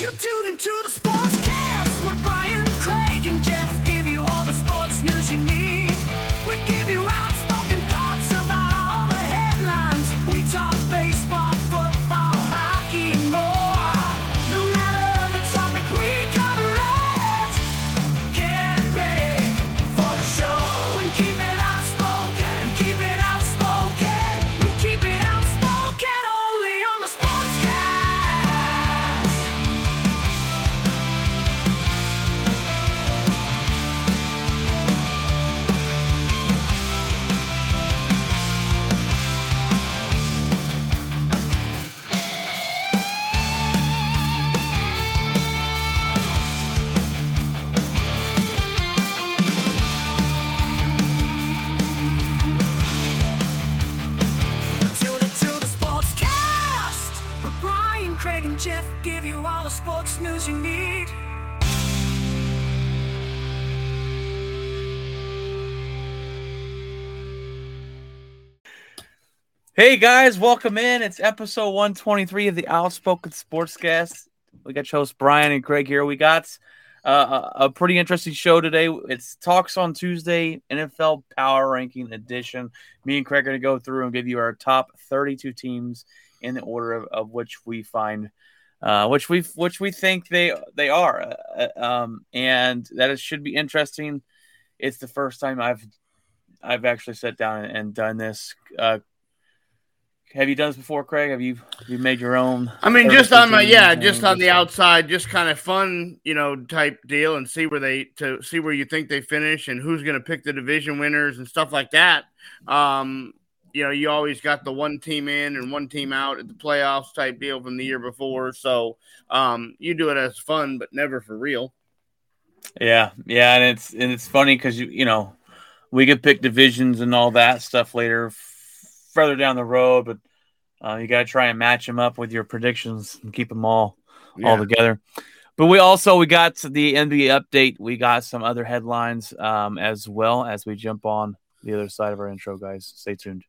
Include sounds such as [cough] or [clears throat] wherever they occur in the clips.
You tuned into the Sportscast Hey guys, welcome in. It's episode 123 of the Outspoken Sportscast. We got your host Brian and Craig here. We got uh, a pretty interesting show today. It's Talks on Tuesday, NFL Power Ranking Edition. Me and Craig are going to go through and give you our top 32 teams in the order of, of which we find, uh, which we which we think they they are, uh, um, and that it should be interesting. It's the first time I've I've actually sat down and, and done this. Uh, have you done this before, Craig? Have you have you made your own? I mean, just on my yeah, just on the stuff? outside, just kind of fun, you know, type deal, and see where they to see where you think they finish and who's going to pick the division winners and stuff like that. Um, you know, you always got the one team in and one team out at the playoffs type deal from the year before, so um, you do it as fun, but never for real. Yeah, yeah, and it's and it's funny because you you know we could pick divisions and all that stuff later, further down the road, but uh, you got to try and match them up with your predictions and keep them all all together. But we also we got the NBA update. We got some other headlines um, as well as we jump on the other side of our intro, guys. Stay tuned.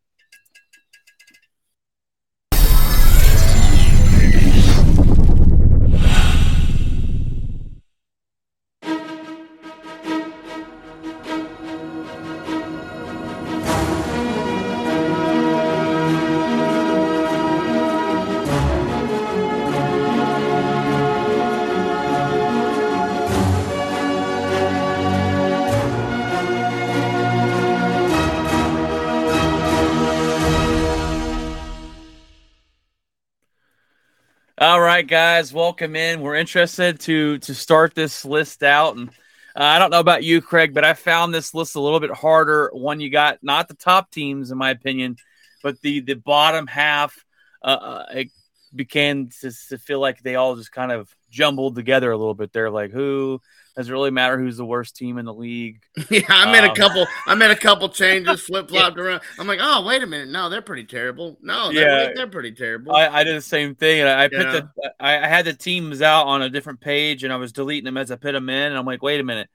All right, guys, welcome in. We're interested to to start this list out, and uh, I don't know about you, Craig, but I found this list a little bit harder. One, you got not the top teams, in my opinion, but the the bottom half. Uh, Uh, it began to, to feel like they all just kind of jumbled together a little bit. They're like, who does it really matter who's the worst team in the league? [laughs] Yeah, I made Um, a couple. I made a couple [laughs] changes, flip flopped around. I'm like, oh, wait a minute, no, they're pretty terrible. No, they're, Yeah. they're pretty terrible. I, I did the same thing, and I, I put Yeah. the I, I had the teams out on a different page, and I was deleting them as I put them in, and I'm like, wait a minute,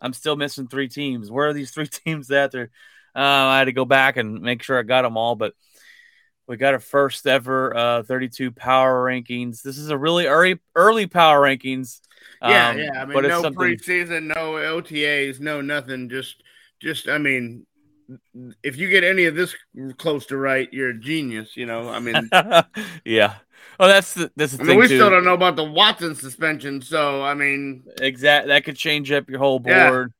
I'm still missing three teams. Where are these [laughs] three teams at? They're, uh, I had to go back and make sure I got them all, but we got our first ever uh, 32 power rankings. This is a really early early power rankings. Yeah, um, yeah. I mean, but no something. preseason, no OTAs, no nothing. Just, just. I mean, if you get any of this close to right, you're a genius. You know. I mean, [laughs] yeah. Well, that's the, that's the I thing mean, we too. still don't know about the Watson suspension. So, I mean, Exact. That could change up your whole Yeah. board.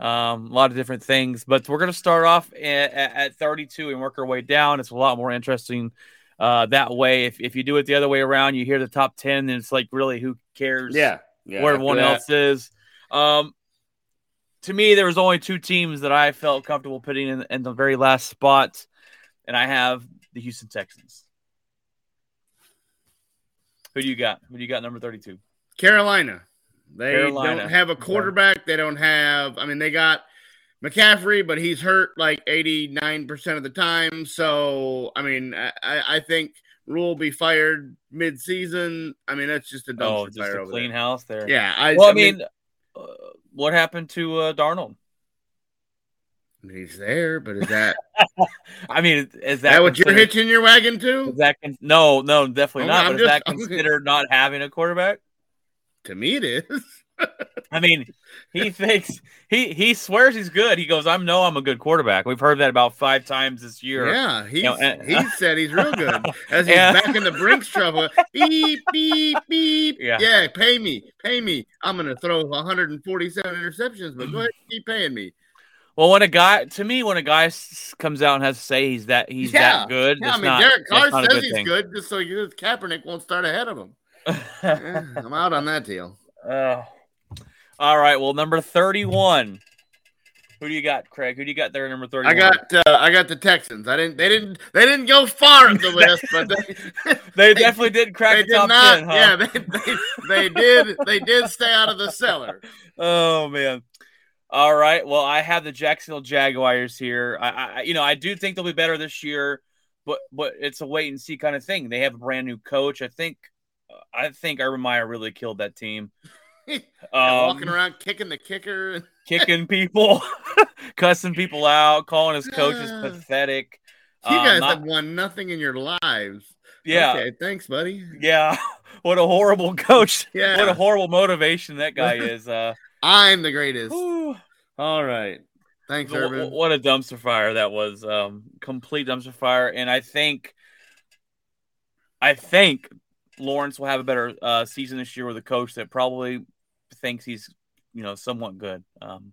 Um, a lot of different things, but we're going to start off at, at 32 and work our way down. It's a lot more interesting uh, that way. If, if you do it the other way around, you hear the top 10, and it's like, really, who cares yeah, yeah. where everyone else is? Um, to me, there was only two teams that I felt comfortable putting in, in the very last spot, and I have the Houston Texans. Who do you got? Who do you got? Number 32. Carolina. They Carolina. don't have a quarterback. They don't have. I mean, they got McCaffrey, but he's hurt like eighty nine percent of the time. So, I mean, I, I I think Rhule will be fired mid season. I mean, that's just a dumpster Oh, just fire a over clean there. house there. Yeah, I, Well, I mean, uh, what happened to uh, Darnold? he's there, but is that [laughs] I mean, is that, that, what you're hitching your wagon to? Is that con- no, no, definitely Okay, not. I'm But is that just- [laughs] considered not having a quarterback? To me, it is. I mean, he thinks he he swears he's good. He goes, "I'm no, I'm a good quarterback." We've heard that about five times this year. Yeah, he's, know, and- he [laughs] said he's real good. As he's Yeah. back in the Brinks trouble. Beep, beep, beep. Yeah. Yeah. pay me. Pay me. I'm going to throw 147 interceptions, but go ahead and keep paying me. Well, when a guy, to me, when a guy comes out and has to say he's that he's Yeah. that good, Yeah, I mean, not, Derek Carr says he's thing. good just so you, Kaepernick won't start ahead of him. Eh, I'm out on that deal. Oh. all right. Well, number thirty-one. Who do you got, Craig? Who do you got there, number I thirty-one? got uh, I got the Texans. I didn't they didn't they didn't go far up the [laughs] list, but they, [laughs] They definitely did crack they the did top not. ten, huh? Yeah, they, they, they did they did stay out of the cellar. [laughs] Oh man. All right. Well, I have the Jacksonville Jaguars here. I, I, you know, I do think they'll be better this year, but but it's a wait and see kind of thing. They have a brand new coach. I think, I think Urban Meyer really killed that team. [laughs] Um, walking around kicking the kicker. [laughs] kicking people, [laughs] cussing people out, calling his coaches pathetic. You Um, guys not- have won nothing in your lives. yeah, Okay, thanks, buddy. yeah. What a horrible coach. Yeah. What a horrible motivation that guy is. Uh, I'm the greatest. whew. All right. Thanks, Wh- Urban. wh- What a dumpster fire that was. Um, complete dumpster fire. And I think, I think Lawrence will have a better uh, season this year with a coach that probably thinks he's, you know, somewhat good. Um,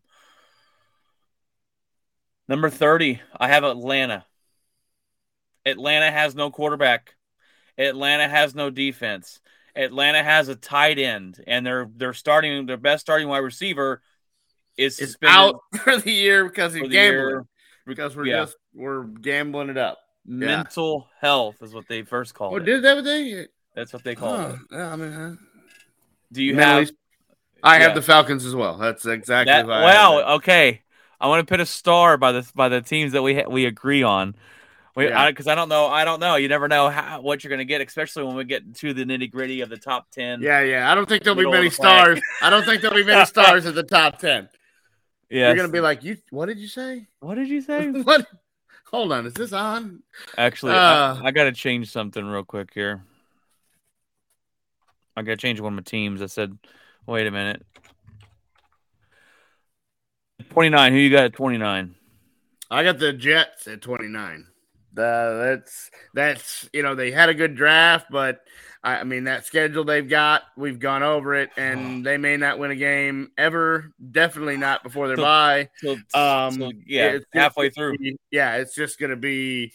number 30, I have Atlanta. Atlanta has no quarterback. Atlanta has no defense. Atlanta has a tight end, and they're they're starting their best starting wide receiver is suspended out [laughs] for the year because he's gambling. year. Because we're Yeah. just we're gambling it up. Mental health is what they first called Oh, it. did that what they? That's what they call Huh. it. Yeah, I mean, Do you mentally- have I have yeah. the Falcons as well. That's exactly that? why have Wow. that. Okay. I want to put a star by the by the teams that we ha- we agree on. Because Yeah. I, 'cause I don't know. I don't know. You never know how, what you're going to get, especially when we get to the nitty gritty of the top ten. Yeah, yeah. I don't think there'll be many the stars. I don't think there'll be many [laughs] stars at the top ten. Yeah, You're gonna be like, you. What did you say? What did you say? [laughs] what? Hold on. Is this on? Actually, Uh. I, I got to change something real quick here. I got to change one of my teams. I said, wait a minute. 29. Who you got at 29? I got the Jets at 29. Uh, that's that's you know they had a good draft, but I, I mean that schedule they've got, we've gone over it, and they may not win a game ever. Definitely not before their bye. So, Um, so, yeah, it's halfway through. be- yeah, it's just gonna be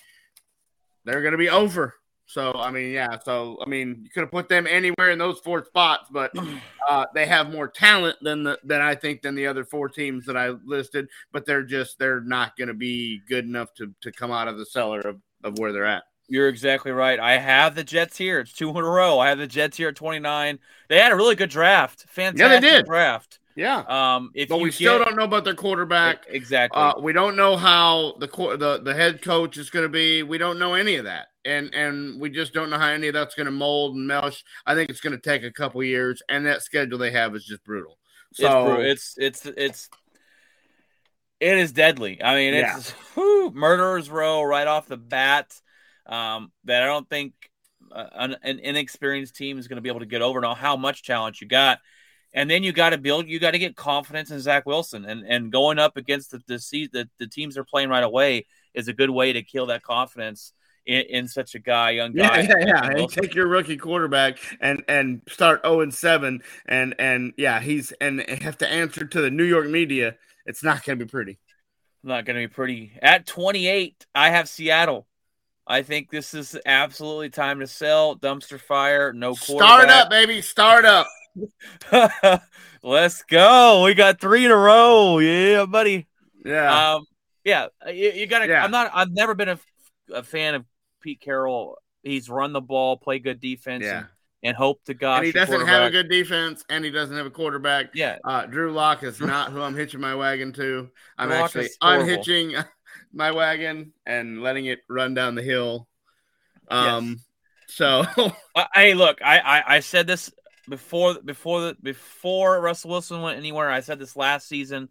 they're gonna be over. So I mean, yeah. So I mean, you could have put them anywhere in those four spots, but [clears throat] uh, they have more talent than the than I think than the other four teams that I listed. But they're just they're not going to be good enough to to come out of the cellar of, of where they're at. You're exactly right. I have the Jets here. It's two in a row. I have the Jets here at 29. They had a really good draft. Fantastic did. draft. Yeah, Um, if but we still don't know about their quarterback. exactly. Uh, we don't know how the the the head coach is going to be. We don't know any of that, and and we just don't know how any of that's going to mold and mesh. I think it's going to take a couple years, and that schedule they have is just brutal. So it's, it's it's it's it is deadly. I mean, it's [laughs] whew, murderers row right off the bat. Um, that I don't think uh, an, an inexperienced team is going to be able to get over. Now, how much talent you got, and then you got to build. You got to get confidence in Zach Wilson, and and going up against the the, the the teams they're playing right away is a good way to kill that confidence in, in such a guy, young guy. yeah, yeah. Zach And take your rookie quarterback and and start 0 and 7 and and yeah, he's and have to answer to the New York media. It's not going to be pretty. Not going to be pretty. At 28, I have Seattle. I think this is absolutely time to sell. Dumpster fire, no quarterback. Start up, baby. Start up. [laughs] Let's go. We got three in a row. Yeah, buddy. Yeah. Um, yeah, you, you got to. Yeah. I'm not. I've never been a, a fan of Pete Carroll. He's run the ball, play good defense, yeah. and, and hope to God. and he doesn't have a good defense and he doesn't have a quarterback. Yeah, Uh, Drew Lock is not who I'm hitching my wagon to. I'm Drew actually unhitching [laughs] my wagon and letting it run down the hill. Um, so Uh, hey, look, I, I I said this before before the before Russell Wilson went anywhere. I said this last season.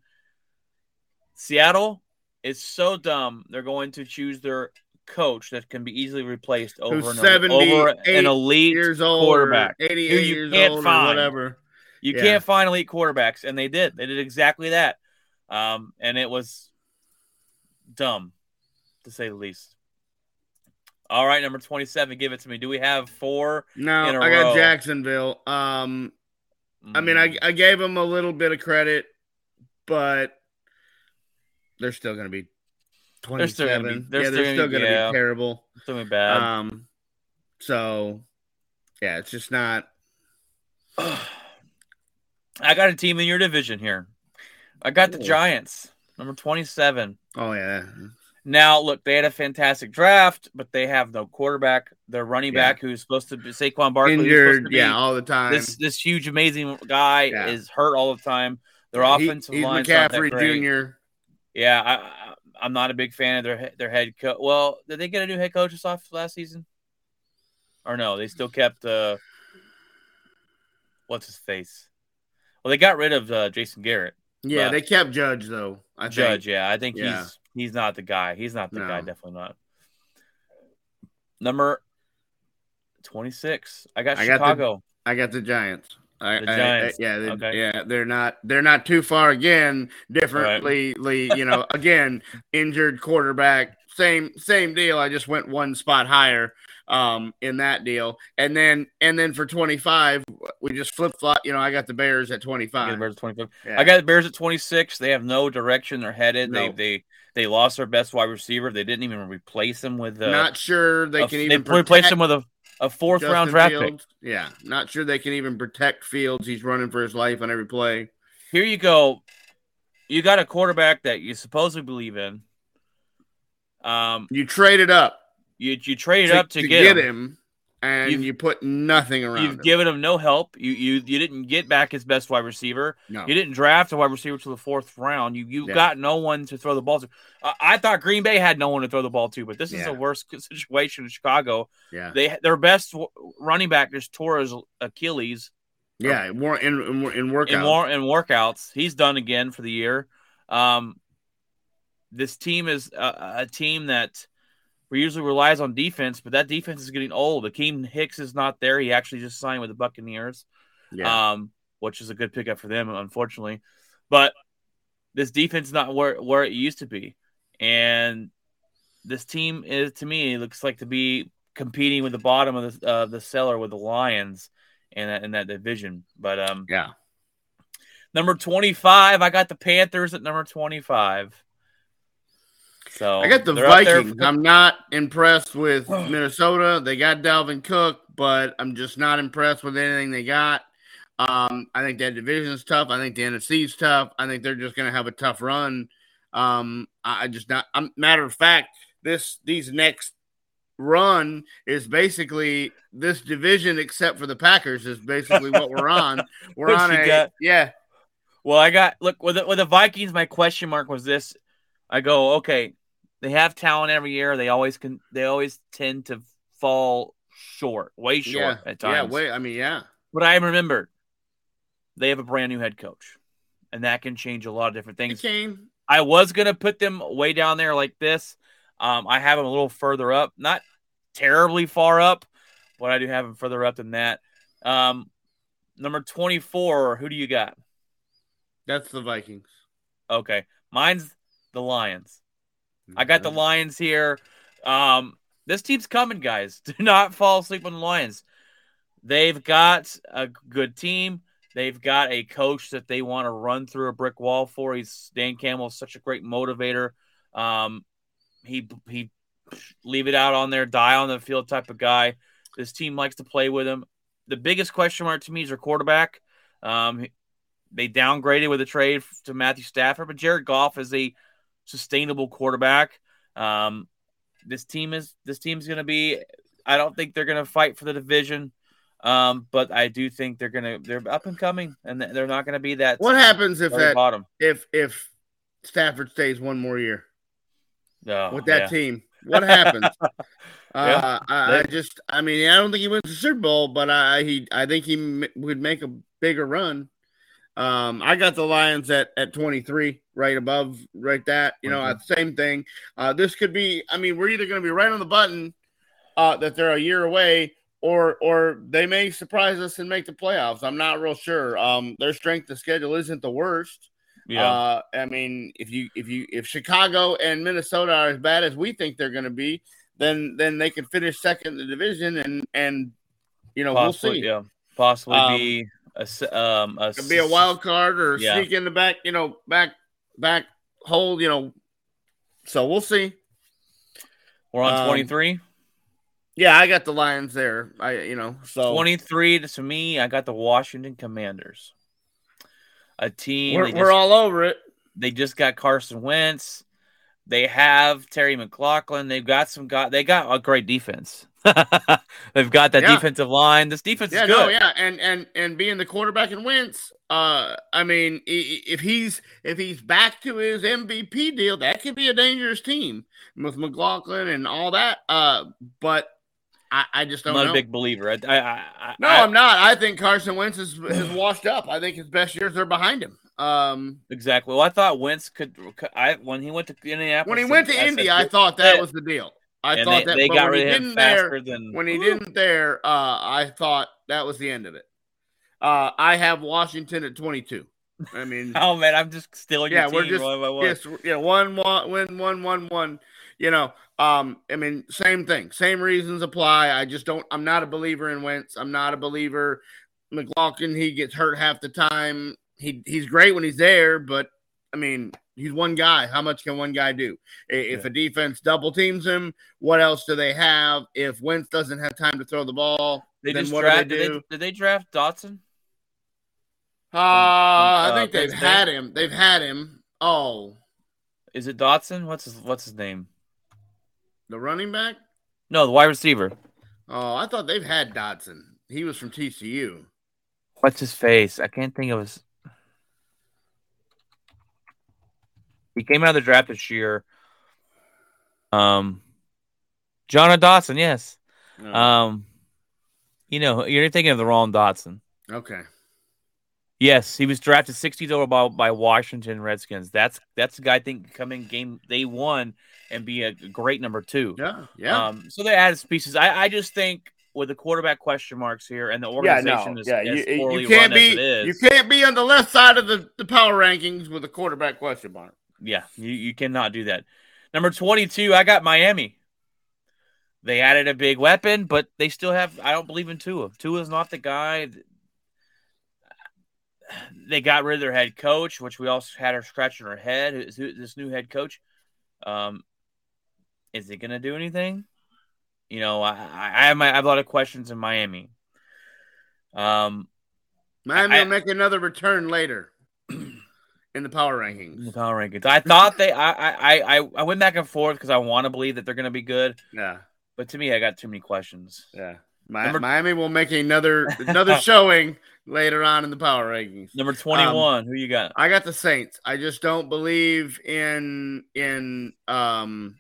Seattle is so dumb. They're going to choose their coach that can be easily replaced over an, over an elite years old, quarterback. or 88 who you years can't old, find. or whatever. You Yeah. can't find elite quarterbacks, and they did. They did exactly that, um, and it was dumb, to say the least. All right, number twenty-seven. Give it to me. Do we have four? No, I got row. Jacksonville. Um, I mean, Mm. I I gave them a little bit of credit, but they're still going to be They're still gonna twenty-seven. be- yeah, still they're gonna still going to yeah. be terrible. Mm, doing bad. Um, so yeah, it's just not. [sighs] I got a team in your division here. I got the Giants, number twenty-seven. Oh yeah, Now, look, they had a fantastic draft, but they have no quarterback. Their running Yeah. back, who's supposed to be Saquon Barkley, injured. to be Yeah, all the time. this this huge, amazing guy Yeah. is hurt all the time. Their He- offensive not that McCaffrey. Jr. Yeah, I, I, I'm not a big fan of their their head coach. Well, did they get a new head coach this off last season? Or no, they still kept uh, what's his face? Well, they got rid of uh, Jason Garrett. Yeah, they kept Judge though. I Judge, think. yeah, I think Yeah. he's he's not the guy. He's not the No. guy. Definitely not. Number twenty six. I got I got the- Chicago. I got the Giants. I, The I- I- Giants. yeah, they, Okay. yeah, they're not they're not too far again. Differently, you know, [laughs] again, injured quarterback, same same deal. I just went one spot higher um in that deal, and then and then for twenty five, we just flip flop. You know, I got the Bears at twenty I got the five. Bears at 25. Yeah. I got the Bears at 26. They have no direction. They're headed. No. They they they lost their best wide receiver. They didn't even replace him with uh, not sure they a- can even protect him with a, a fourth Justin round draft pick. Yeah, not sure they can even protect Fields. He's running for his life on every play. Here you go. You got a quarterback that you supposedly believe in. Um, You traded up. You you traded up to, get, him. and You've- you put nothing around You've him. given him no help. You you you didn't get back his best wide receiver. no. You didn't draft a wide receiver to the fourth round. You you Yeah. got no one to throw the ball to. Uh, I thought Green Bay had no one to throw the ball to, but this is Yeah. the worst [laughs] situation in Chicago. Yeah, They their best running back just tore his Achilles yeah, more in in, in workout. in war in workouts. He's done again for the year. Um, this team is a, a team that usually relies on defense, but that defense is getting old. Akiem Hicks is not there. He actually just signed with the Buccaneers, yeah, um, which is a good pickup for them, unfortunately. But this defense is not where where it used to be, and this team is to me looks like to be competing with the bottom of the uh, the cellar with the Lions in that in that division. But um, yeah. Number 25, I got the Panthers at number 25. So I got the they're up there Vikings. for- I'm not impressed with [sighs] Minnesota. They got Dalvin Cook, but I'm just not impressed with anything they got. Um, I think that division's tough. I think the NFC's tough. I think they're just going to have a tough run. Um, I I just not. I'm, matter of fact, this these next run is basically this division, except for the Packers, is basically what we're on. [laughs] We're on a got? yeah, well, I got look with the, with the Vikings. My question mark was this: I go, okay, they have talent every year. They always can. They always tend to fall short, way short yeah, at times. yeah. way. I mean, yeah, But I remember they have a brand new head coach, and that can change a lot of different things. came. I was gonna put them way down there like this. Um, I have them a little further up, not terribly far up, but I do have them further up than that. Um, number twenty-four. Who do you got? That's the Vikings. Okay, mine's the Lions. I got the Lions here. Um, this team's coming, guys. [laughs] Do not fall asleep on the Lions. They've got a good team. They've got a coach that they want to run through a brick wall for. He's Dan Campbell, such a great motivator. Um, he he leave it out on there, die on the field type of guy. This team likes to play with him. The biggest question mark to me is their quarterback. Um, they downgraded with a trade to Matthew Stafford, but Jared Goff is a sustainable quarterback. Um, this team is this team's going to be. I don't think they're going to fight for the division, um, but I do think they're going to they're up and coming, and they're not going to be that. What happens if that bottom? if if Stafford stays one more year Oh, with that yeah. team? What happens? [laughs] Yeah. Uh, I, I just, I mean, I don't think he wins the Super Bowl, but I he, I think he m- would make a bigger run. Um, I got the Lions at at 23, right above, right that, you know, Mhm. uh, same thing. Uh, this could be, I mean, we're either going to be right on the button uh, that they're a year away, or or they may surprise us and make the playoffs. I'm not real sure. Um, their strength of schedule isn't the worst. Yeah. Uh, I mean, if you if you if Chicago and Minnesota are as bad as we think they're going to be, then then they can finish second in the division, and and you know possibly, we'll see. yeah. Possibly Um, be a um a Could be a wild card or Yeah. sneak in the back, you know, back back hold, you know. So we'll see. We're on um, 23. Yeah, I got the Lions there. I you know so 23 to, to me, I got the Washington Commanders. A team we're, they, we're all over it. they just got Carson Wentz. They have Terry McLaughlin. They've got some got they got a great defense. [laughs] They've got that Yeah. defensive line. This defense Yeah, is good. no, yeah, and and and being the quarterback and Wentz, uh, I mean, if he's if he's back to his MVP deal, that could be a dangerous team with McLaughlin and all that. Uh, but I, I just I'm don't not know. a big believer. I, I, I, no, I- I'm not. I think Carson Wentz is, has washed up. I think his best years are behind him. Um, exactly. Well, I thought Wentz could. I when he went to Indianapolis. when he went to Indy, I thought that was the deal. I and thought they, that they got when he rid of him didn't there, than when he Woo. didn't there, uh, I thought that was the end of it. Uh, I have Washington at 22. I mean, [laughs] Oh man, I'm just stealing yeah, your we're just one by one. yes, yeah, one, one, win, one, one, one. You know, um, I mean, same thing, same reasons apply. I just don't. I'm not a believer in Wentz. I'm not a believer. McLaughlin, he gets hurt half the time. He he's great when he's there, but I mean, he's one guy. How much can one guy do? If Yeah. a defense double teams him, what else do they have? If Wentz doesn't have time to throw the ball, They then what draft. do they Did do? they, did they draft Dotson? uh, I uh, think Penn they've State? had him. They've had him. Oh, Is it Dotson? What's his What's his name? the running back. No, the wide receiver. Oh, I thought they've had Dotson. He was from TCU. What's his face? I can't think of his. He came out of the draft this year. Um, Jahan Dotson, yes. Oh, Um, you know, you're thinking of the wrong Dotson. okay. Yes, he was drafted 60th overall by Washington Redskins. That's that's the guy I think can come in game day one and be a great number two. Yeah. Yeah. Um, so they added pieces. I, I just think with the quarterback question marks here and the yeah. organization No. is, Yeah. as You, poorly you can't run be. as it is, You can't be on the left side of the, the power rankings with a quarterback question mark. Yeah, you, you cannot do that. Number 22, I got Miami. They added a big weapon, but they still have. I don't believe in Tua. Tua is not the guy. They got rid of their head coach, which we also had her scratching her head. This new head coach? Um, is he going to do anything? You know, I, I, I, have my, I have a lot of questions in Miami. Um, Miami I- will make another return later in the power rankings. in the power rankings. I thought they. I I I, I went back and forth because I want to believe that they're going to be good, Yeah. but to me, I got too many questions. Yeah. Mi- Number- Miami will make another [laughs] another showing later on in the power rankings. Number twenty-one. who you got? I got the Saints. I just don't believe in in um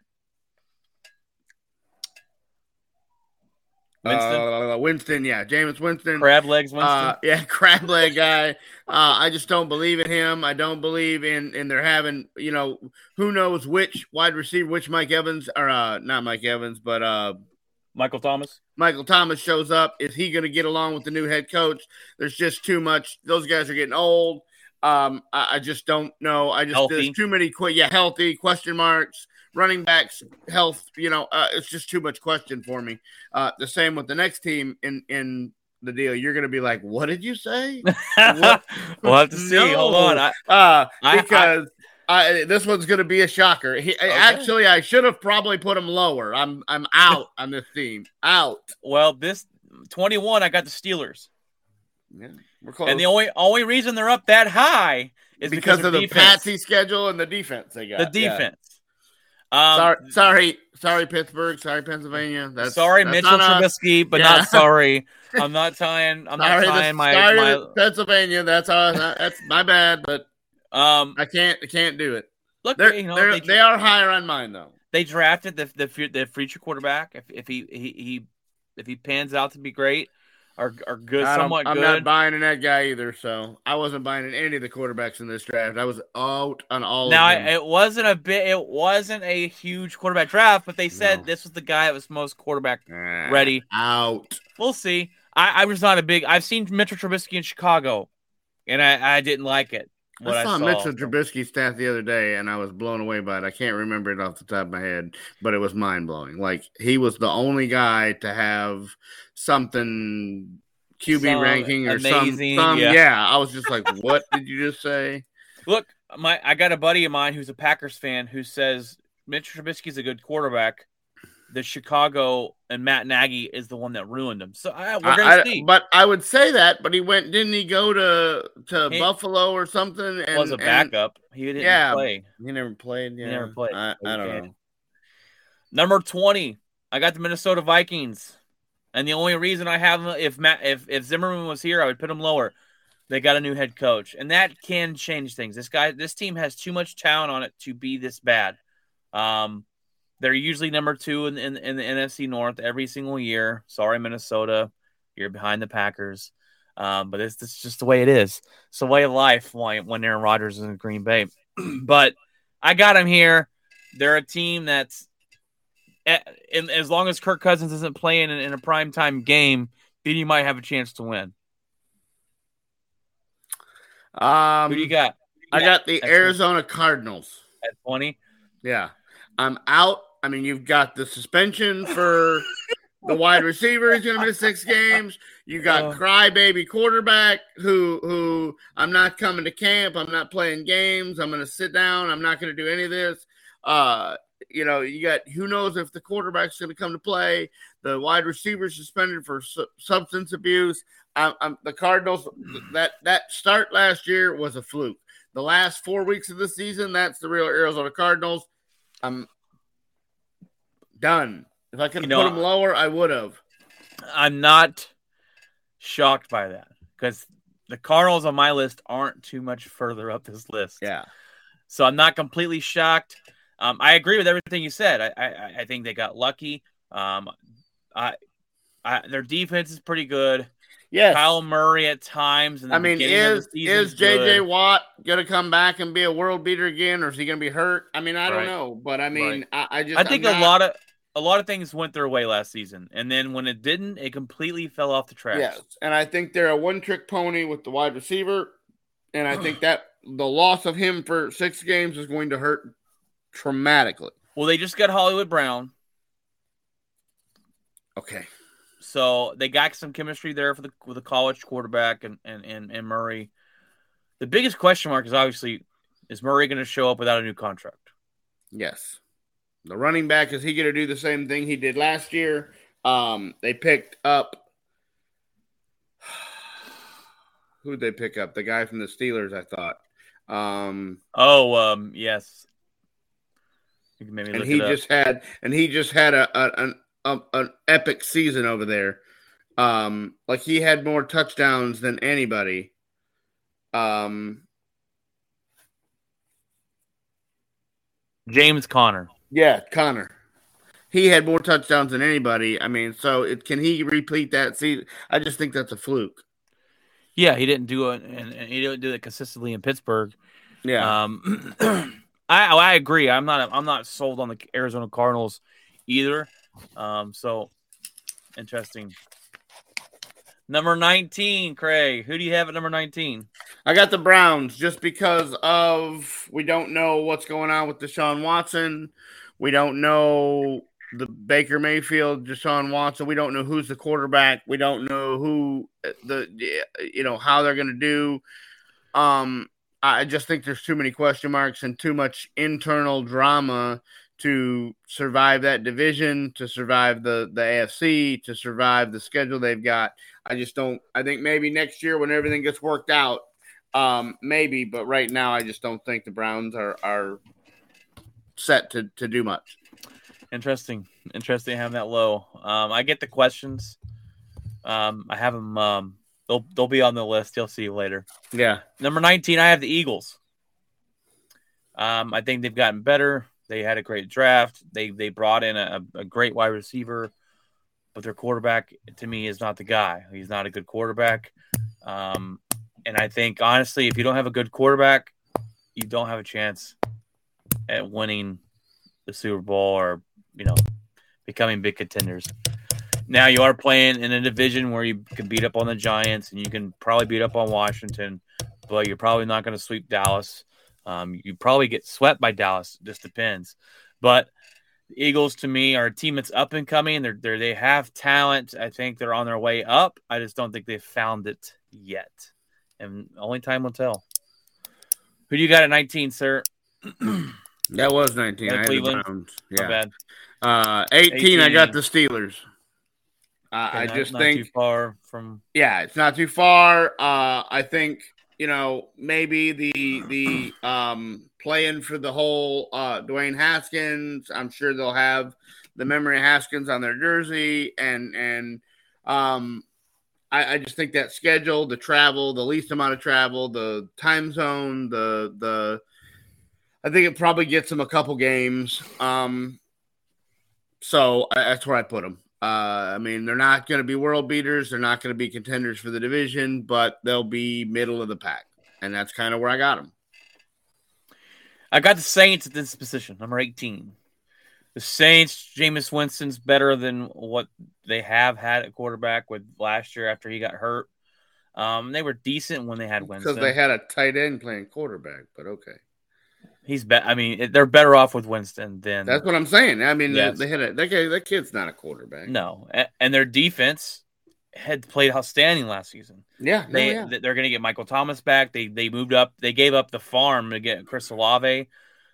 Winston? Uh, Winston, yeah, Jameis Winston. Crab legs. Winston. Uh, [laughs] yeah, crab leg guy. Uh, I just don't believe in him. I don't believe in in their having. You know, who knows which wide receiver, which Mike Evans or uh, not Mike Evans, but uh, Michael Thomas. Michael Thomas shows up. Is he going to get along with the new head coach? There's just too much. Those guys are getting old. Um, I, I just don't know. I just Healthy. there's too many. que- Yeah, healthy question marks. Running backs health. You know, uh, it's just too much question for me. Uh, the same with the next team in in the deal. You're going to be like, what did you say? What? [laughs] we'll have to see. Hold on. I, Uh, I- because. I, this one's going to be a shocker. He, Actually, I should have probably put him lower. I'm I'm out on this team. Out. well, this twenty-one. I got the Steelers, Yeah, we're close. and the only only reason they're up that high is because, because, of the defense. Patsy schedule and the defense they got. the defense. Um, sorry, sorry, sorry, Pittsburgh. Sorry, Pennsylvania. That's sorry, that's Mitchell. Trubisky, but Yeah. not sorry. I'm [laughs] not tying. I'm sorry, not tying my, sorry, my Pennsylvania. That's all. That's my bad, but um. I can't. I can't do it. Look, They're, you know, they're, they, they are higher on mine though. they drafted the the the future quarterback. If if he he, he if he pans out to be great, are are good, I somewhat I'm good. not buying in that guy either. So I wasn't buying in any of the quarterbacks in this draft. I was out on all now of them. it wasn't a bit. It wasn't a huge quarterback draft, but they said No. this was the guy that was most quarterback Ah, ready. out. We'll see. I, I was not a big. I've seen Mitchell Trubisky in Chicago, and I, I didn't like it. What I saw, saw. Mitchell Trubisky stat the other day, and I was blown away by it. I can't remember it off the top of my head, but it was mind blowing. Like he was the only guy to have something QB Some ranking or amazing, some, some yeah. yeah. I was just like, what did you just say? [laughs] Look, my I got a buddy of mine who's a Packers fan who says Mitch Trubisky's a good quarterback. The Chicago and Matt Nagy is the one that ruined him. So I, we're gonna I- I- but I would say that, but he went. Didn't he go to to He- Buffalo or something? And was a and backup. He didn't Yeah. play. he never played. Yeah, never played. I, I don't know. Number twenty, I got the Minnesota Vikings, and the only reason I have if Matt if if Zimmerman was here, I would put him lower. They got a new head coach, and that can change things. This guy, this team has too much talent on it to be this bad. Um, they're usually number two in, in, in the NFC North every single year. Sorry, Minnesota, you're behind the Packers. Um, but it's, it's just the way it is. It's the way of life when, when Aaron Rodgers is in Green Bay. [clears throat] but I got him here. They're a team that's, as long as Kirk Cousins isn't playing in, a primetime game, then you might have a chance to win. Um, Who do you got? I got the. Arizona Cardinals. at 20. Yeah. I'm out. I mean, you've got the suspension for [laughs] the wide receiver. He's going to miss six games. You got Oh. crybaby quarterback who who I'm not coming to camp. I'm not playing games. I'm going to sit down. I'm not going to do any of this. Uh, you know, you got who knows if the quarterback's going to come to play. The wide receiver suspended for su- substance abuse. I'm, I'm, the Cardinals that that start last year was a fluke. The last four weeks of the season, that's the real Arizona Cardinals. I'm done. If I could You have know, put them lower, I would have. I'm not shocked by that because the Cardinals on my list aren't too much further up this list. Yeah. So I'm not completely shocked. Um, I agree with everything you said. I, I, I think they got lucky. Um, I, I, their defense is pretty good. Yes. Kyler Murray at times. I mean, is is JJ. Watt gonna come back and be a world beater again, or is he gonna be hurt? I mean, I don't know, but I mean, I, I just I think I'm a lot of a lot of things went their way last season, and then when it didn't, it completely fell off the tracks. Yes, and I think they're a one trick pony with the wide receiver, and I [clears throat] think that the loss of him for six games is going to hurt dramatically. Well, they just got Hollywood Brown, Okay. so they got some chemistry there for the with the college quarterback and and and, and Murray. The biggest question mark is obviously is Murray going to show up without a new contract? Yes. The running back is he going to do the same thing he did last year? Um, they picked up. [sighs] Who'd they pick up? The guy from the Steelers, I thought. Um, Oh, um, yes. You can maybe and look he it up. just had and he just had a, a an a, an epic season over there. Um, like he had more touchdowns than anybody. Um, James Conner. yeah, Conner. He had more touchdowns than anybody. I mean, so it, can he repeat that season? I just think that's a fluke. Yeah, he didn't do it, and, and he didn't do it consistently in Pittsburgh. Yeah. Um, [clears throat] I I agree. I'm not I'm not sold on the Arizona Cardinals either. Um, so interesting. Number 19, Craig. Who do you have at number 19? I got the Browns just because of we don't know what's going on with Deshaun Watson. We don't know the Baker Mayfield, Deshaun Watson. We don't know who's the quarterback. We don't know who the you know how they're going to do. Um, I just think there's too many question marks and too much internal drama to survive that division, to survive the the AFC, to survive the schedule they've got. I just don't. I think maybe next year when everything gets worked out, um, maybe. But right now, I just don't think the Browns are are set to to do much. Interesting. Interesting having that low. Um, I get the questions. Um, I have them. Um, they'll they'll be on the list. You'll see you later. Yeah, Number 19, I have the Eagles. Um, I think they've gotten better. They had a great draft. They they brought in a, a great wide receiver. but their quarterback to me is not the guy. He's not a good quarterback. Um, and I think honestly, if you don't have a good quarterback, you don't have a chance at winning the Super Bowl or you know becoming big contenders. Now you are playing in a division where you can beat up on the Giants and you can probably beat up on Washington, but you're probably not going to sweep Dallas. Um, you probably get swept by Dallas. It just depends. But the Eagles to me are a team that's up and coming. They're, they're they have talent. I think they're on their way up. I just don't think they've found it yet, and only time will tell. Who do you got at 19, sir? That was 19. Yeah, I had the Cleveland. Yeah. Uh, 18, I got the Steelers. Uh, I Not- just not think too far from. yeah, it's not too far. Uh, I think you know maybe the the um, playing for the whole uh, Dwayne Haskins. I'm sure they'll have the memory of Haskins on their jersey, and and um, I, I just think that schedule, the travel, the least amount of travel, the time zone, the the I think it probably gets them a couple games. Um, so I, that's where I put them. Uh, I mean, they're not going to be world beaters. They're not going to be contenders for the division, but they'll be middle of the pack, and that's kind of where I got them. I got the Saints at this position, number 18. The Saints, Jameis Winston's better than what they have had at quarterback with last year after he got hurt. Um, they were decent when they had Winston. Because they had a tight end playing quarterback, but okay, He's be- I mean, they're better off with Winston than that's what I'm saying. I mean, Yes. they, had a that, that kid's not a quarterback. no, and their defense had played outstanding last season. Yeah, They yeah. they're going to get Michael Thomas back. They they moved up. They gave up the farm to get Chris Olave.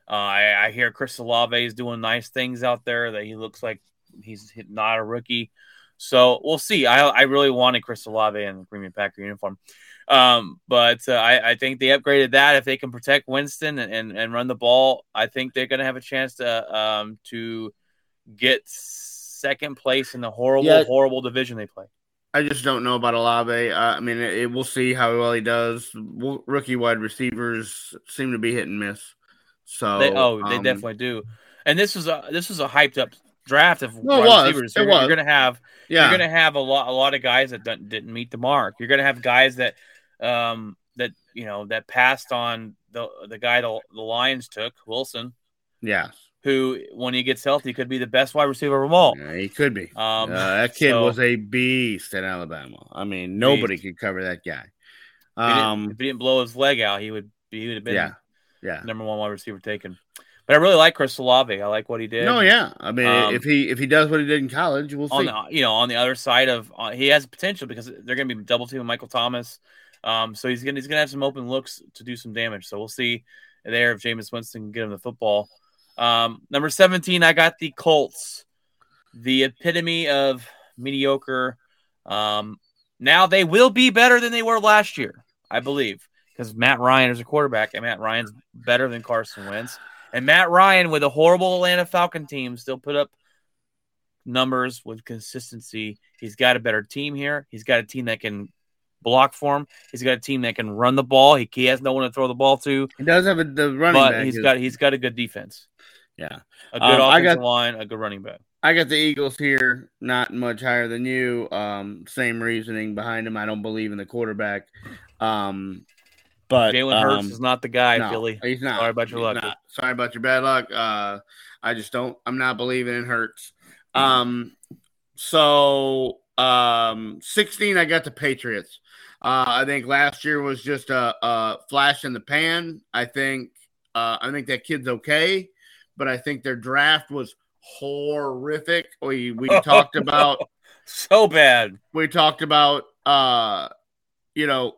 Uh, I, I hear Chris Olave is doing nice things out there. That he looks like he's not a rookie. So we'll see. I I really wanted Chris Olave in the Green Bay Packer uniform. Um, but uh, I, I think they upgraded that. If they can protect Winston and, and, and run the ball, I think they're going to have a chance to um to get second place in the horrible Yeah. horrible division they play. I just don't know about Olave. Uh, I mean, it, it- we'll see how well he does. W- Rookie wide receivers seem to be hit and miss. So, They, oh, they um, definitely do. And this was a this was a hyped up draft of it wide was. receivers. You're, you're gonna have yeah. you're gonna have a lot a lot of guys that don't, didn't meet the mark. You're gonna have guys that um that you know that passed on the the guy the, the Lions took Wilson, yeah, who when he gets healthy could be the best wide receiver of them all. Yeah, he could be. Um, Uh, that kid so- was a beast in Alabama. I mean, nobody Beast. could cover that guy. If he, Um, if he didn't blow his leg out, he would be he would have been yeah, yeah. number one wide receiver taken. But I really like Chris Olave. I like what he did. No, yeah. I mean, Um, if he if he does what he did in college, we'll on see. the you know on the other side of uh, he has potential because they're going to be double teaming Michael Thomas, um, so he's gonna he's gonna have some open looks to do some damage. So we'll see there if Jameis Winston can get him the football. Um, number seventeen, I got the Colts, the epitome of mediocre. Um, now they will be better than they were last year, I believe, because Matt Ryan is a quarterback, and Matt Ryan's better than Carson Wentz. And Matt Ryan, with a horrible Atlanta Falcon team, still put up numbers with consistency. He's got a better team here. He's got a team that can block for him. He's got a team that can run the ball. He, he has no one to throw the ball to, He does have a the running but back. he's is- got he's got a good defense, yeah. a good Um, I offensive got- line, a good running back. I got the Eagles here, not much higher than you. Um, same reasoning behind him. I don't believe in the quarterback. Um, but Jalen Hurts um, is not the guy, no, Philly. He's not. Sorry about your luck. not. Sorry about your bad luck. Uh, I just don't. I'm not believing in Hurts. Um, so um, 16, I got the Patriots. Uh, I think last year was just a, a flash in the pan. I think. Uh, I think that kid's okay, but I think their draft was horrific. We we [laughs] talked about So bad. we talked about uh you know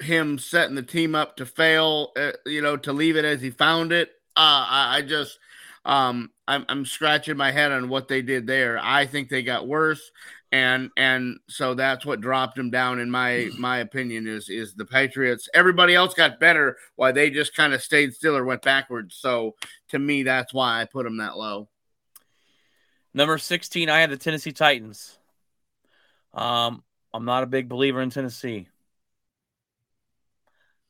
him setting the team up to fail uh, you know to leave it as he found it uh i, I just um I'm, I'm scratching my head on what they did there i think they got worse and and so that's what dropped them down in my my opinion is is the patriots everybody else got better while they just kind of stayed still or went backwards so to me that's why i put them that low Number 16, I had the Tennessee Titans. Um, I'm not a big believer in Tennessee.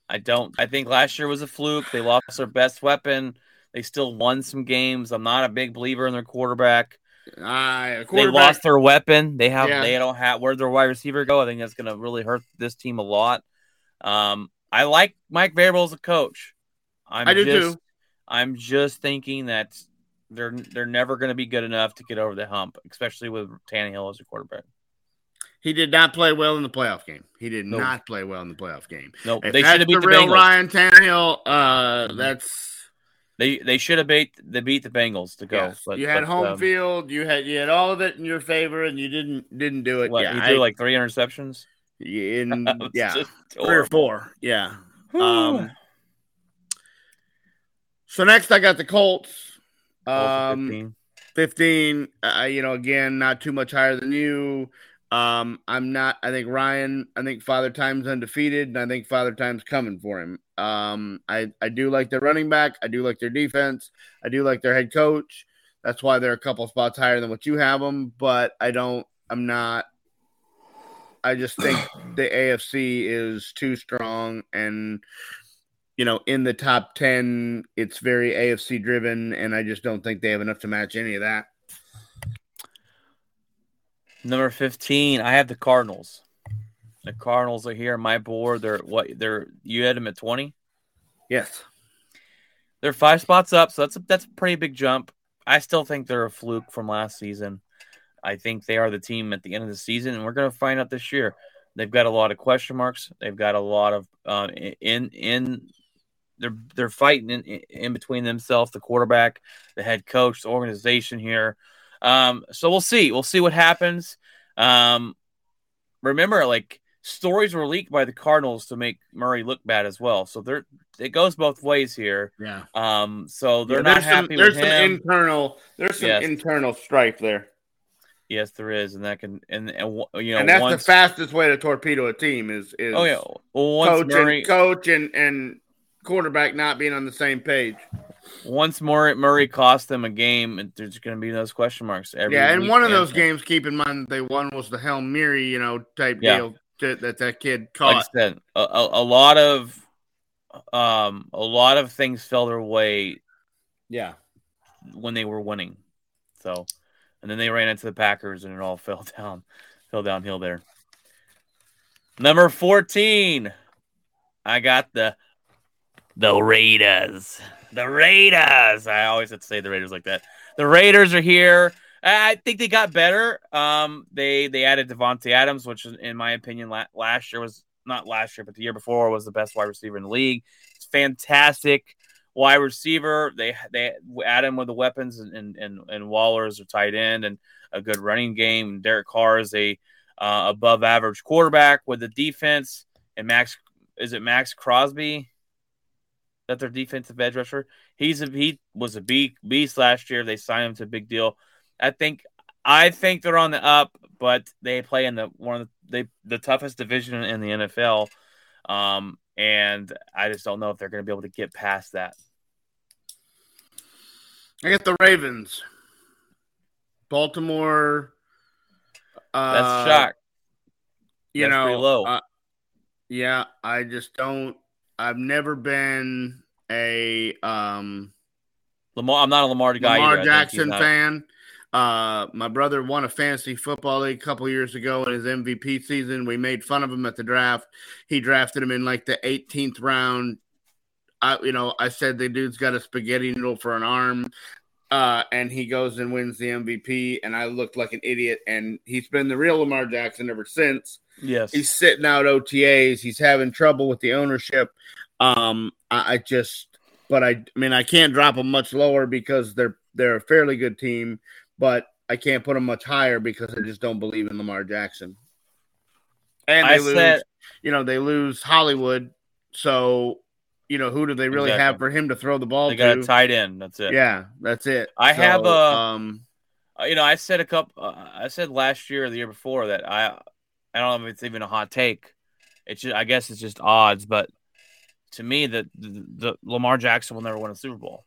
I don't. I think last year was a fluke. They lost their best weapon. They still won some games. I'm not a big believer in their quarterback. Uh, They lost their weapon. They have Yeah. they don't have where their wide receiver go. I think that's going to really hurt this team a lot. Um, I like Mike Vrabel as a coach. I'm I do just, too. I'm just thinking that they're they're never going to be good enough to get over the hump, especially with Tannehill as a quarterback. He did not play well in the playoff game. He did Nope. not play well in the playoff game. No, If they that's have beat the the, real Bengals. Ryan Tannehill. Uh, Mhm. that's They they should have beat they beat the Bengals to go. yes. But, you had but, home um, field. You had you had all of it in your favor, and you didn't didn't do it. What, yeah, he I- threw like three interceptions. in yeah, [laughs] three or four. Yeah. Um, so next, I got the Colts. Um, 15. 15 uh, you know again not too much higher than you um i'm not i think ryan i think father time's undefeated and i think father time's coming for him. Um i i do like their running back. I do like their defense. I do like their head coach. That's why they're a couple spots higher than what you have them but i don't i'm not i just think [clears throat] the afc is too strong and you know, in the top 10, it's very AFC driven, and I just don't think they have enough to match any of that. Number 15, I have the Cardinals. The Cardinals are here on my board. They're what they're you had them at 20? Yes. They're five spots up, so that's a, that's a pretty big jump. I still think they're a fluke from last season. I think they are the team at the end of the season, and we're going to find out this year. They've got a lot of question marks. They've got a lot of uh, in in they're they're fighting in, in between themselves, the quarterback, the head coach, the organization here. Um, so we'll see. We'll see what happens. Um, remember, like stories were leaked by the Cardinals to make Murray look bad as well. So there, it goes both ways here. Yeah. Um, so they're Yeah, not happy some, there's with some him. internal there's some Yes. internal strife there. yes, there is, and that can and and you know and that's once. the fastest way to torpedo a team is is oh yeah, well once coach Murray and coach and, and quarterback not being on the same page. Once Murray Murray cost them a game, and there's going to be those question marks. Every yeah, and one of those and- games, keep in mind they won was the Hail Mary, you know, type Yeah. deal that, that that kid caught. I said, a, a, a lot of um a lot of things fell their way yeah. when they were winning. So, and then they ran into the Packers and it all [laughs] fell down, fell downhill there. Number 14. I got the the Raiders. The Raiders. I always have to say the Raiders like that. The Raiders are here. I think they got better. Um, they they added Davante Adams, which in my opinion la- last year was not last year, but the year before was the best wide receiver in the league. It's fantastic wide receiver. They they add him with the weapons and and and, Waller is a tight end and a good running game. Derek Carr is a uh, above average quarterback with the defense and Max is it Maxx Crosby that their defensive edge rusher. He's a he was a B beast last year. They signed him to a big deal. I think I think they're on the up, but they play in the one of the they, the toughest division in the NFL. Um, and I just don't know if they're going to be able to get past that. I got the Ravens. Baltimore. Uh, That's a shock. You That's know, low. uh, yeah, I just don't. I've never been a um, Lamar, I'm not a Lamar guy. Lamar either. I think he's Jackson fan. Uh, my brother won a fantasy football league a couple years ago in his MVP season. We made fun of him at the draft. He drafted him in like the 18th round. I, you know, I said the dude's got a spaghetti noodle for an arm. Uh, and he goes and wins the MVP, and I looked like an idiot. And he's been the real Lamar Jackson ever since. Yes. He's sitting out OTAs. He's having trouble with the ownership. Um, I, I just, but I, I mean, I can't drop them much lower because they're they're a fairly good team, but I can't put them much higher because I just don't believe in Lamar Jackson. And they I lose, said- you know, they lose Hollywood. So, you know, who do they really Exactly. have for him to throw the ball they got to? a tight end. That's it. yeah, that's it. I So, have a- um, Uh, you know, I said a couple. Uh, I said last year or the year before that I, I don't know if it's even a hot take. It's just, I guess it's just odds, but to me, that the, the Lamar Jackson will never win a Super Bowl.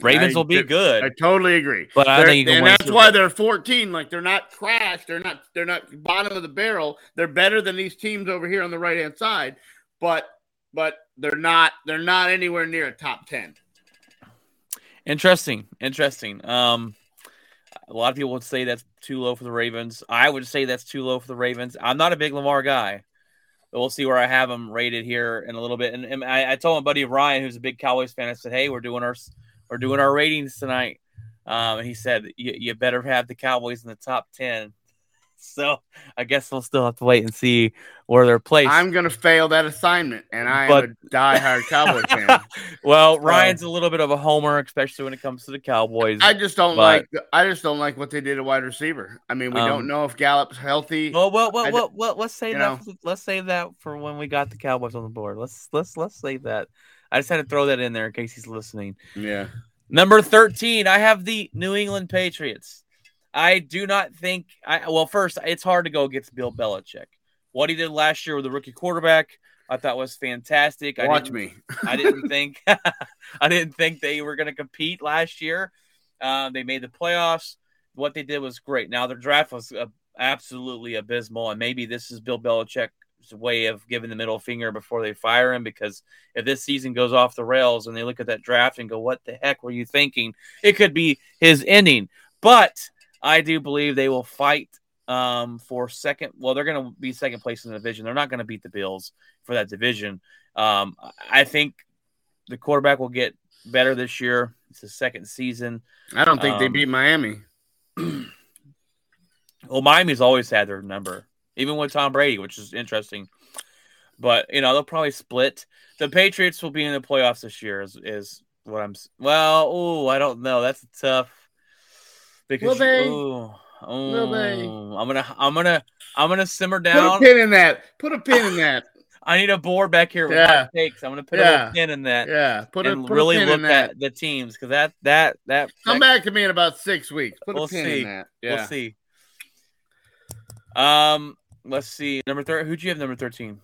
Ravens I will be good, I totally agree. but I think and that's why they're 14. Like they're not crashed. They're not. They're not bottom of the barrel. They're better than these teams over here on the right hand side. But but they're not. They're not anywhere near a top 10. Interesting, interesting. Um, A lot of people would say that's too low for the Ravens. I would say that's too low for the Ravens. I'm not a big Lamar guy. But we'll see where I have him rated here in a little bit. And, and I, I, told my buddy Ryan, who's a big Cowboys fan, I said, "Hey, we're doing our we're doing our ratings tonight." Um, and he said, "You better have the Cowboys in the top ten [laughs] so I guess we'll still have to wait and see where they're placed. I'm going to fail that assignment, and I but, am a diehard Cowboys [laughs] fan. well, so, Ryan's a little bit of a homer, especially when it comes to the Cowboys. I just don't but, like. I just don't like what they did at wide receiver. I mean, we um, don't know if Gallup's healthy. Well, well, well, well, well let's save that. For, let's save that for when we got the Cowboys on the board. Let's let's let's save that. I just had to throw that in there in case he's listening. Yeah. Number 13, I have the New England Patriots. I do not think. I well, first, it's hard to go against Bill Belichick. What he did last year with the rookie quarterback, I thought was fantastic. I Watch me. [laughs] I didn't [laughs] think. [laughs] I didn't think they were going to compete last year. Uh, they made the playoffs. What they did was great. Now their draft was uh, absolutely abysmal, and maybe this is Bill Belichick's way of giving the middle finger before they fire him. Because if this season goes off the rails and they look at that draft and go, "What the heck were you thinking?" It could be his ending. But I do believe they will fight um, for second. Well, they're going to be second place in the division. They're not going to beat the Bills for that division. Um, I think the quarterback will get better this year. It's the second season. I don't think um, they beat Miami. [clears throat] well, Miami's always had their number, even with Tom Brady, which is interesting. But you know they'll probably split. The Patriots will be in the playoffs this year. Is, is what I'm. Well, oh, I don't know. That's tough. Because Will they? Ooh, Will they? I'm gonna, I'm gonna, I'm gonna simmer down. Put a pin in that. Put a pin in that. [laughs] I need a board back here with yeah. takes. I'm gonna put yeah. a pin in that. Yeah, put a, and put really a look at the teams because that that that. Come that, back to me in about six weeks. Put we'll a pin see. in that. Yeah. We'll see. Um, let's see. Number thirty. Who'd you have number thirteen?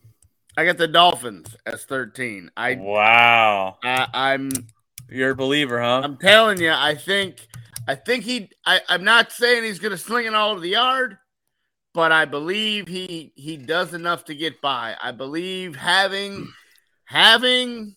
I got the Dolphins as thirteen. I wow. I, I'm. You're a believer, huh? I'm telling you. I think I think he. I, I'm not saying he's going to sling it all over the yard, but I believe he he does enough to get by. I believe having having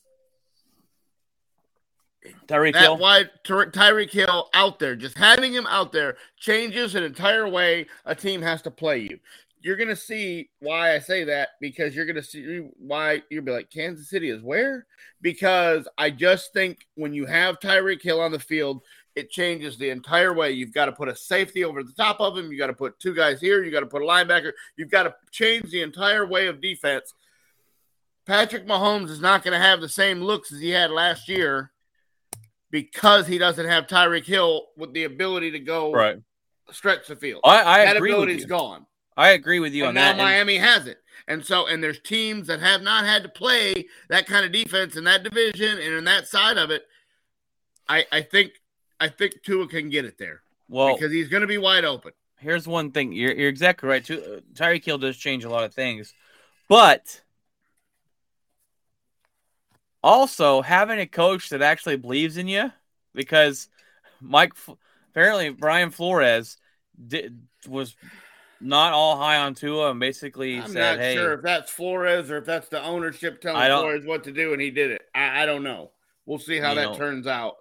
Tyreek Hill. Wide, Tyreek Hill out there, just having him out there changes an entire way a team has to play you. You're gonna see why I say that because you're gonna see why you'll be like Kansas City is where because I just think when you have Tyreek Hill on the field, it changes the entire way. You've got to put a safety over the top of him. You got to put two guys here. You got to put a linebacker. You've got to change the entire way of defense. Patrick Mahomes is not going to have the same looks as he had last year because he doesn't have Tyreek Hill with the ability to go right. stretch the field. I, I that agree ability's with you. gone. I agree with you and on now that. Miami and, has it. And so, and there's teams that have not had to play that kind of defense in that division and in that side of it. I, I think I think Tua can get it there. Well, because he's going to be wide open. Here's one thing: you're, you're exactly right. Too, Tyreek Hill does change a lot of things, but also having a coach that actually believes in you, because Mike apparently Brian Flores did, was not all high on Tua and basically I'm said, not "Hey, sure if that's Flores or if that's the ownership telling Flores what to do, and he did it. I, I don't know. We'll see how that know, turns out.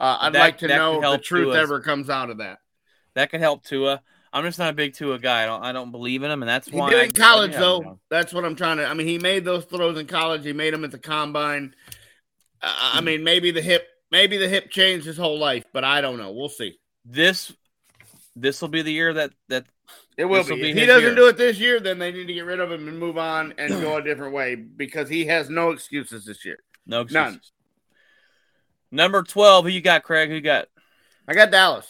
Uh, I'd that, like to know if the truth Tua. ever comes out of that. That could help Tua. I'm just not a big Tua guy. I don't. I don't believe in him, and that's why. He did in college, though. That's what I'm trying to. I mean, he made those throws in college. He made them at the combine. Uh, I hmm. mean, maybe the hip, maybe the hip changed his whole life, but I don't know. We'll see. This, this will be the year that that it will be. be. If he doesn't year. do it this year, then they need to get rid of him and move on and go a different way because he has no excuses this year. No excuses. None. Number 12, who you got, Craig? Who you got? I got Dallas.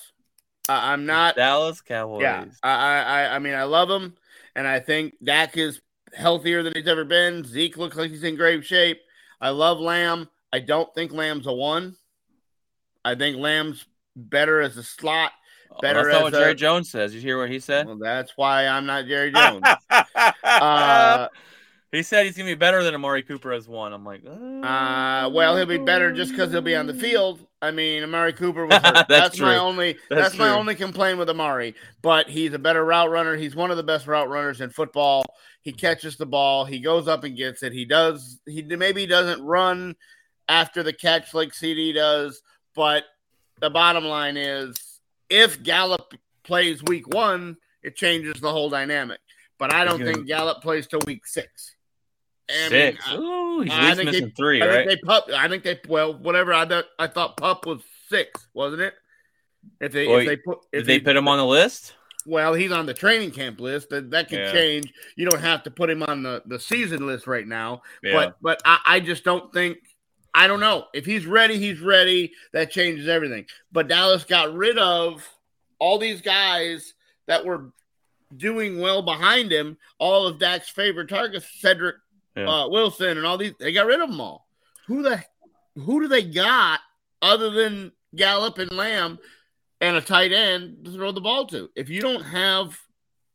Uh, I'm not Dallas Cowboys. Yeah, I, I, I mean, I love him, and I think Dak is healthier than he's ever been. Zeke looks like he's in great shape. I love Lamb. I don't think Lamb's a one. I think Lamb's better as a slot. Better well, that's what Jerry Jones says. You hear what he said? Well, that's why I'm not Jerry [laughs] Jones. uh, he said he's gonna be better than Amari Cooper as one. I'm like, uh, uh well, he'll be better just because he'll be on the field. I mean, Amari Cooper was [laughs] that's, that's my only that's, that's my only complaint with Amari. But he's a better route runner. He's one of the best route runners in football. He catches the ball. He goes up and gets it. He does. He maybe doesn't run after the catch like CeeDee does, but the bottom line is if Gallup plays week one, it changes the whole dynamic. But I don't think Gallup plays till week six. I Six. I- Ooh, he's I think missing they- three, I right? think they pup. I think they well, whatever. I thought I thought pup was six, wasn't it? If they Well, if they put if Did they he- put him on the list? well, he's on the training camp list. That that could Yeah. change. You don't have to put him on the the season list right now. Yeah. But but I, I just don't think. I don't know if he's ready. He's ready. That changes everything. But Dallas got rid of all these guys that were doing well behind him. All of Dak's favorite targets, Cedric Yeah. uh, Wilson, and all these. They got rid of them all. Who the who do they got other than Gallup and Lamb and a tight end to throw the ball to? If you don't have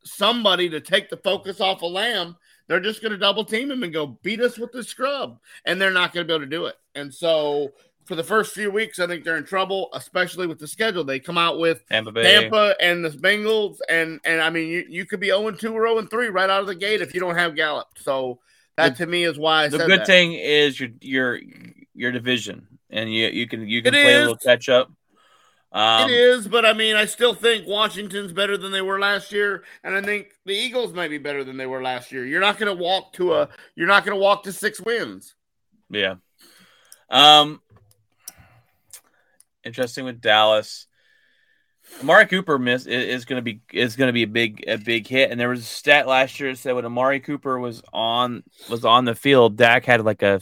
somebody to take the focus off of Lamb, they're just going to double team him and go beat us with the scrub, and they're not going to be able to do it. And so, for the first few weeks, I think they're in trouble, especially with the schedule. They come out with Tampa Bay. Tampa and the Bengals, and and I mean, you, you could be 0 2 or 0 3 right out of the gate if you don't have Gallup. So that to me is why I the good that. thing is your your your division, and you you can you can It play a little catch up. Um, it is, but I mean, I still think Washington's better than they were last year, and I think the Eagles might be better than they were last year. You're not going to walk to a, you're not going to walk to six wins. Yeah. Um. Interesting with Dallas. Amari Cooper miss is, is going to be is going to be a big a big hit. And there was a stat last year that said when Amari Cooper was on was on the field, Dak had like a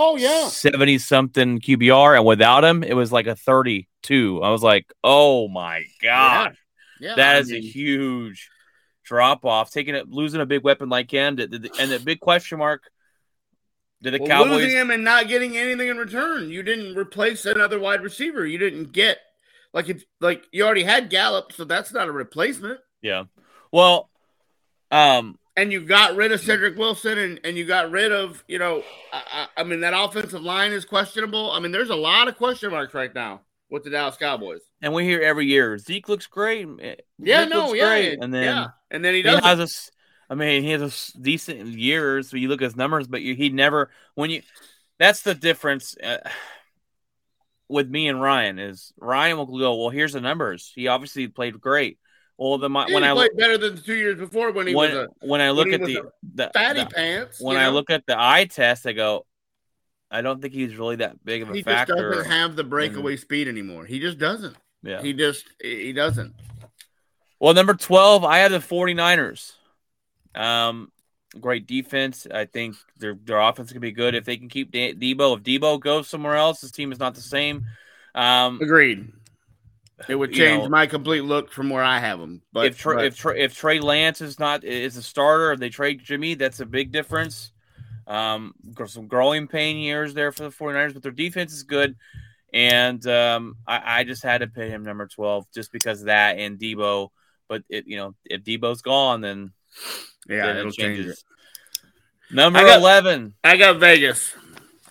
Oh yeah, seventy something QBR, and without him, it was like a thirty two. I was like, oh my god, yeah. that I is a huge drop off. Taking it, losing a big weapon like him, did- did- and the big question mark. Did the well, Cowboys losing him and not getting anything in return. You didn't replace another wide receiver. You didn't get like if like you already had Gallup, so that's not a replacement. Yeah. Well, um, and you got rid of Cedric Wilson and, and you got rid of, you know, I, I mean, that offensive line is questionable. I mean, there's a lot of question marks right now with the Dallas Cowboys. and we hear every year Zeke looks great. Yeah, Zeke no, yeah. great. and then yeah. And then he he, does. has a. I mean, he has a decent years. So you look at his numbers, but you, he never when you. That's the difference. Uh, with me and Ryan is Ryan will go. Well, here's the numbers. He obviously played great. Well, the my, when he I played better than the two years before when he when was when I look he at the the, fatty the- pants. when I know? look at the eye test, I go, I don't think he's really that big of a he factor. doesn't have the breakaway speed anymore. He just doesn't. yeah. He just he doesn't. Well, number 12, I had the 49ers. Um, great defense. I think their their offense can be good if they can keep De- Deebo. If Deebo goes somewhere else, this team is not the same. Um, Agreed. It would [sighs] change know- my complete look from where I have them. But if Trey, but- if Trey, if Trey Lance is not is a starter, if they trade Jimmy, that's a big difference. Um, some growing pain years there for the 49ers, but their defense is good. And um, I, I just had to put him number 12 just because of that and Deebo. But it, you know, if Deebo's gone, then yeah, it'll it change it. Number I got- 11, I got Vegas.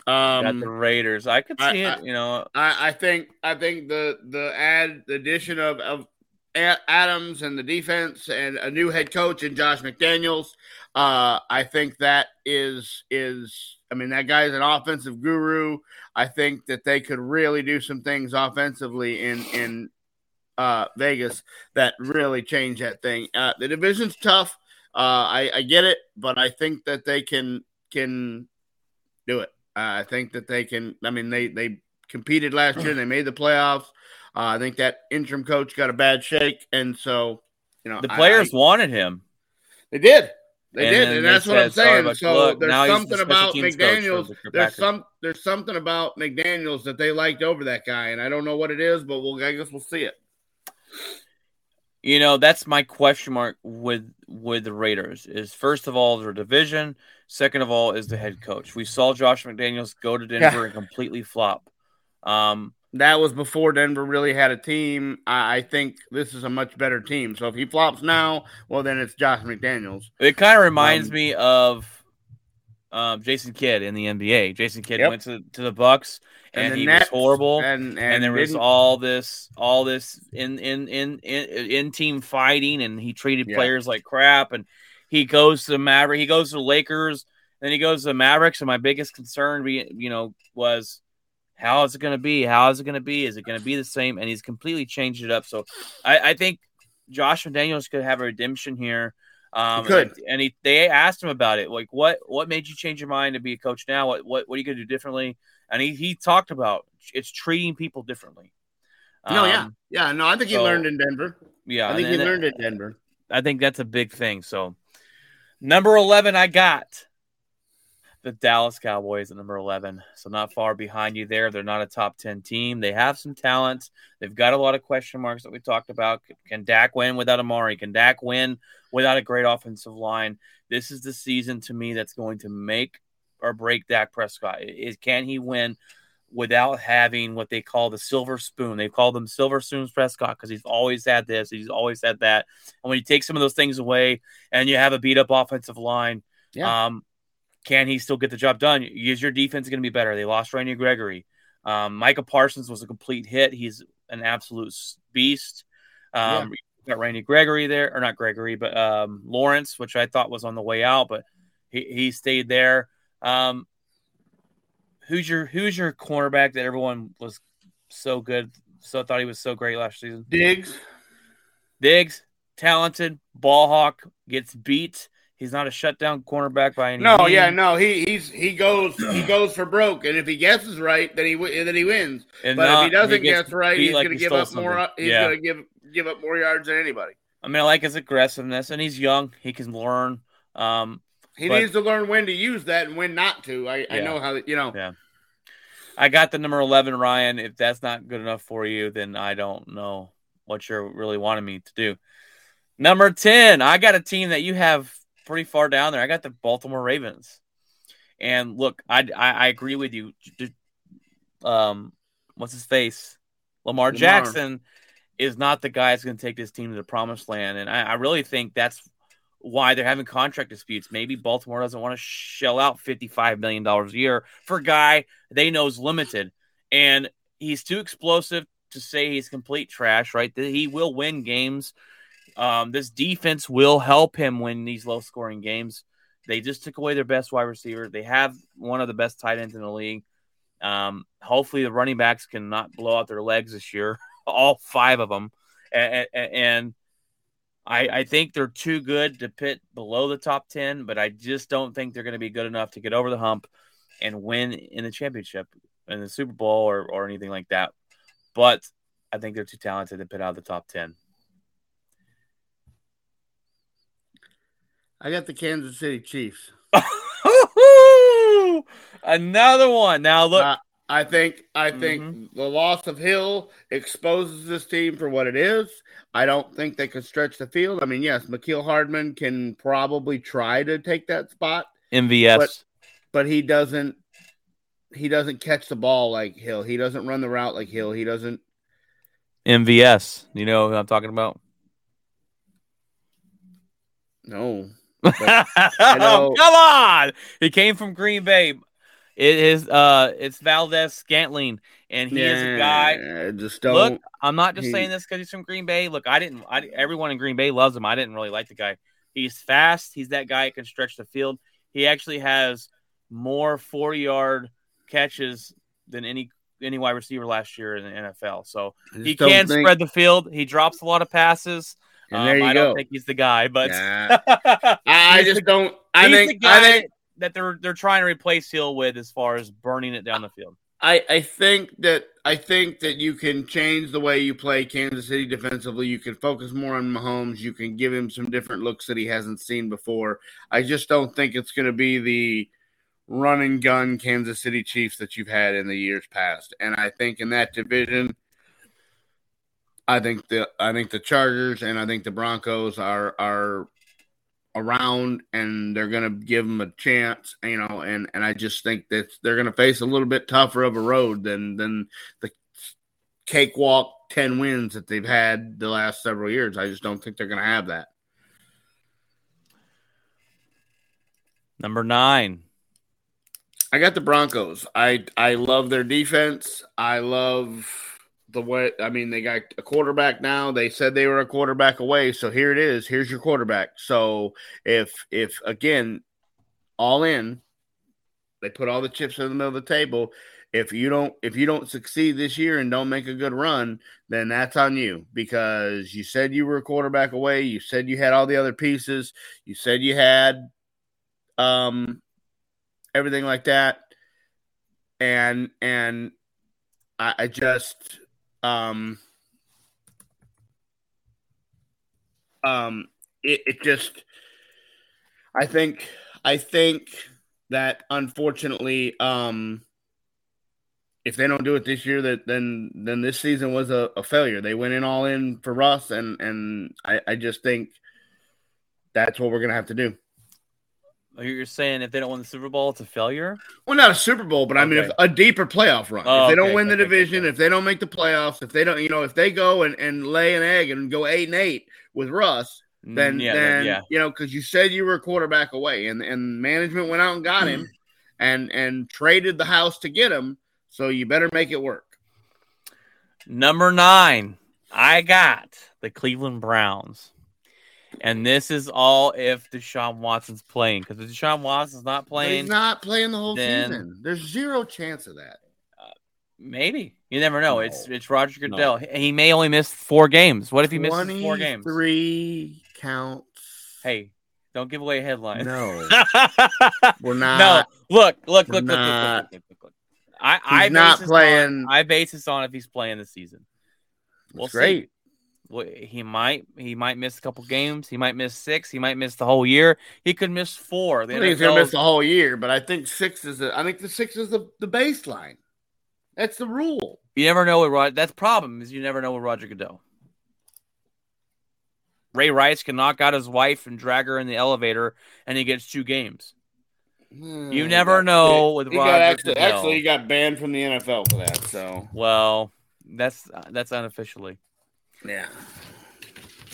got Um, the Raiders. I could see I- it, you know. I, I think I think the the add the addition of of Adams and the defense and a new head coach and Josh McDaniels. Uh, I think that is is I mean that guy's an offensive guru. I think that they could really do some things offensively in in uh, Vegas that really change that thing. Uh, the division's tough. Uh, I, I get it, but I think that they can can do it. Uh, I think that they can. I mean, they they competed last year. They made the playoffs. Uh, I think that interim coach got a bad shake, and so you know The players I- wanted him. they did. They And did, and that's what I'm said, saying. So look, there's the something about teams coach for McDaniels. the There's some there's something about McDaniels that they liked over that guy, and I don't know what it is, but we'll I guess we'll see it. You know, that's my question mark with with the Raiders. Is first of all their division. Second of all is the head coach. We saw Josh McDaniels go to Denver and completely flop. Um, That was before Denver really had a team. I, I think this is a much better team. So if he flops now, well then it's Josh McDaniels. It kind of reminds Um, me of um, Jason Kidd in the NBA. Jason Kidd Yep. went to, to the Bucks and, the he Nets was horrible. and and, And, there was all this, all this in in in in, in team fighting, and he treated Yeah. players like crap. And he goes to the Maverick, he goes to the Lakers, then he goes to the Mavericks. And my biggest concern, be you know, was How is it going to be? How is it going to be? Is it going to be the same? And he's completely changed it up. So I, I think Josh McDaniels could have a redemption here. Um, could. and, and he, they asked him about it. Like, what what made you change your mind to be a coach now? What what, what are you going to do differently? And he, he talked about it's treating people differently. No, yeah, Um, yeah. No, I think he learned in Denver. yeah. I think and- he and- learned in Denver. I think that's a big thing. So, number 11, I got the Dallas Cowboys at number 11. So, not far behind you there. They're not a top 10 team. They have some talent. They've got a lot of question marks that we talked about. Can Dak win without Amari? Can Dak win without a great offensive line? This is the season to me that's going to make or break Dak Prescott. Is can he win without having what they call the silver spoon? They call them silver spoons Prescott because he's always had this, he's always had that. And when you take some of those things away and you have a beat up offensive line, Yeah. um, can he still get the job done? Is your defense going to be better? They lost Randy Gregory. Um, Micah Parsons was a complete hit. He's an absolute beast. Um, you Got Randy Gregory there, or not Gregory, but um, Lawrence, which I thought was on the way out, but he, he stayed there. Um, who's your who's your cornerback that everyone was so good, so thought he was so great last season? Diggs. Diggs, talented, ball hawk, gets beat. He's not a shutdown cornerback by any No, means. yeah, no. He he's he goes he goes for broke, and if he guesses right, then he then he wins. And But not- if he doesn't gets guess right, he's like going to he give up more. He's Yeah. going to give give up more yards than anybody. I mean, I like his aggressiveness, and he's young. He can learn. Um, He But- needs to learn when to use that and when not to. I, I know how you know. Yeah. I got the number 11, Ryan. If that's not good enough for you, then I don't know what you're really wanting me to do. Number 10, I got a team that you have pretty far down there. I got the Baltimore Ravens. And look, I, I, I agree with you. Um, what's his face? Lamar, Lamar. Jackson is not the guy that's going to take this team to the promised land. And I, I really think that's why they're having contract disputes. Maybe Baltimore doesn't want to shell out $55 million a year for a guy they know is limited. And he's too explosive to say he's complete trash, right? He will win games. Um, this defense will help him win these low scoring games. They just took away their best wide receiver. They have one of the best tight ends in the league. Um, hopefully, the running backs can not blow out their legs this year, [laughs] all five of them. And, and I, I think they're too good to pit below the top 10, but I just don't think they're going to be good enough to get over the hump and win in the championship, in the Super Bowl, or, or anything like that. But I think they're too talented to pit out of the top 10. I got the Kansas City Chiefs. [laughs] Another one. Now, look, Uh, I think I think Mhm. the loss of Hill exposes this team for what it is. I don't think they can stretch the field. I mean, yes, Mecole Hardman can probably try to take that spot, MVS. but- but he doesn't. He doesn't catch the ball like Hill. He doesn't run the route like Hill. He doesn't. MVS. You know who I'm talking about? No, oh, [laughs] come on! He came from Green Bay. It is uh it's Valdes-Scantling, and he is a guy. Yeah, Just don't. Look, I'm not just he- saying this because he's from Green Bay. Look, I didn't. I, everyone in Green Bay loves him. I didn't really like the guy. He's fast. He's that guy that can stretch the field. He actually has more 40 yard catches than any any wide receiver last year in the NFL. So he can think- spread the field. He drops a lot of passes. And Um, there you I go. don't think he's the guy, but Yeah. [laughs] I just the- don't. I think. I think. that they're they're trying to replace Hill with as far as burning it down the field. I, I think that I think that you can change the way you play Kansas City defensively. You can focus more on Mahomes. You can give him some different looks that he hasn't seen before. I just don't think it's going to be the run and gun Kansas City Chiefs that you've had in the years past. And I think in that division, I think the I think the Chargers and I think the Broncos are are around and they're going to give them a chance, you know, and and I just think that they're going to face a little bit tougher of a road than than the cakewalk 10 wins that they've had the last several years. I just don't think they're going to have that. Number nine. I got the Broncos. I I love their defense. I love the way I mean they got a quarterback now. They said they were a quarterback away, so here it is. Here's your quarterback. So if if again all in They put all the chips in the middle of the table. If you don't if you don't succeed this year and don't make a good run, then that's on you because you said you were a quarterback away. You said you had all the other pieces. You said you had um everything like that. And and I, I just um um it, it just I think I think that unfortunately um if they don't do it this year that then then this season was a, a failure. They went in all in for Russ and and I, I just think that's what we're gonna have to do. You're saying if they don't win the Super Bowl, it's a failure? Well, not a Super Bowl, but I mean if a deeper playoff run. Oh, if they don't okay, win the okay, division, if they don't make the playoffs, if they don't, you know, if they go and, and lay an egg and go eight and eight with Russ, then Mm, yeah, then yeah. you know because you said you were a quarterback away, and and management went out and got Mm. him, and and traded the house to get him. So you better make it work. Number nine, I got the Cleveland Browns. And this is all if Deshaun Watson's playing. Because if Deshaun Watson's not But playing, He's not playing the whole then- season. There's zero chance of that. Uh, maybe. You never know. It's No. it's Roger Goodell. He he may only miss four games. What if he misses four games? Three counts. Hey, don't give away a headline. no, no, [laughs] we're not. look, look, look, look, look, not. look, look, look, look. I, I He's not playing- On, I base this on if he's playing the season. We'll It's see. He might he might miss a couple games. He might miss six. He might miss the whole year. He could miss four. I The think he's gonna miss the whole year, but I think six is. The, I think the six is the, the baseline. That's the rule. you never know what Rod. That's problem is you never know with Roger Goodell. Ray Rice can knock out his wife and drag her in the elevator, and he gets two games. You never know with Hmm, Roger got actually, Goodell. actually he got banned from the NFL for that. So Well, that's that's unofficially. Yeah,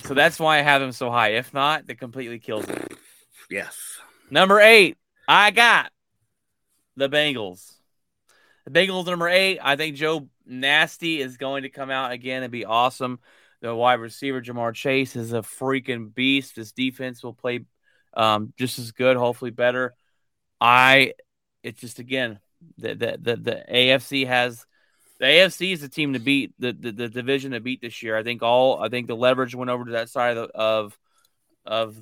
So that's why I have him so high. If not, that completely kills it. yes. Number eight, I got the Bengals. The Bengals number eight. I think Joe Nasty is going to come out again and be awesome. The wide receiver Ja'Marr Chase is a freaking beast. This defense will play um, just as good, hopefully better. I, it's just again the the the, the AFC has the AFC is the team to beat the, the the division to beat this year. I think all I think the leverage went over to that side of the, of of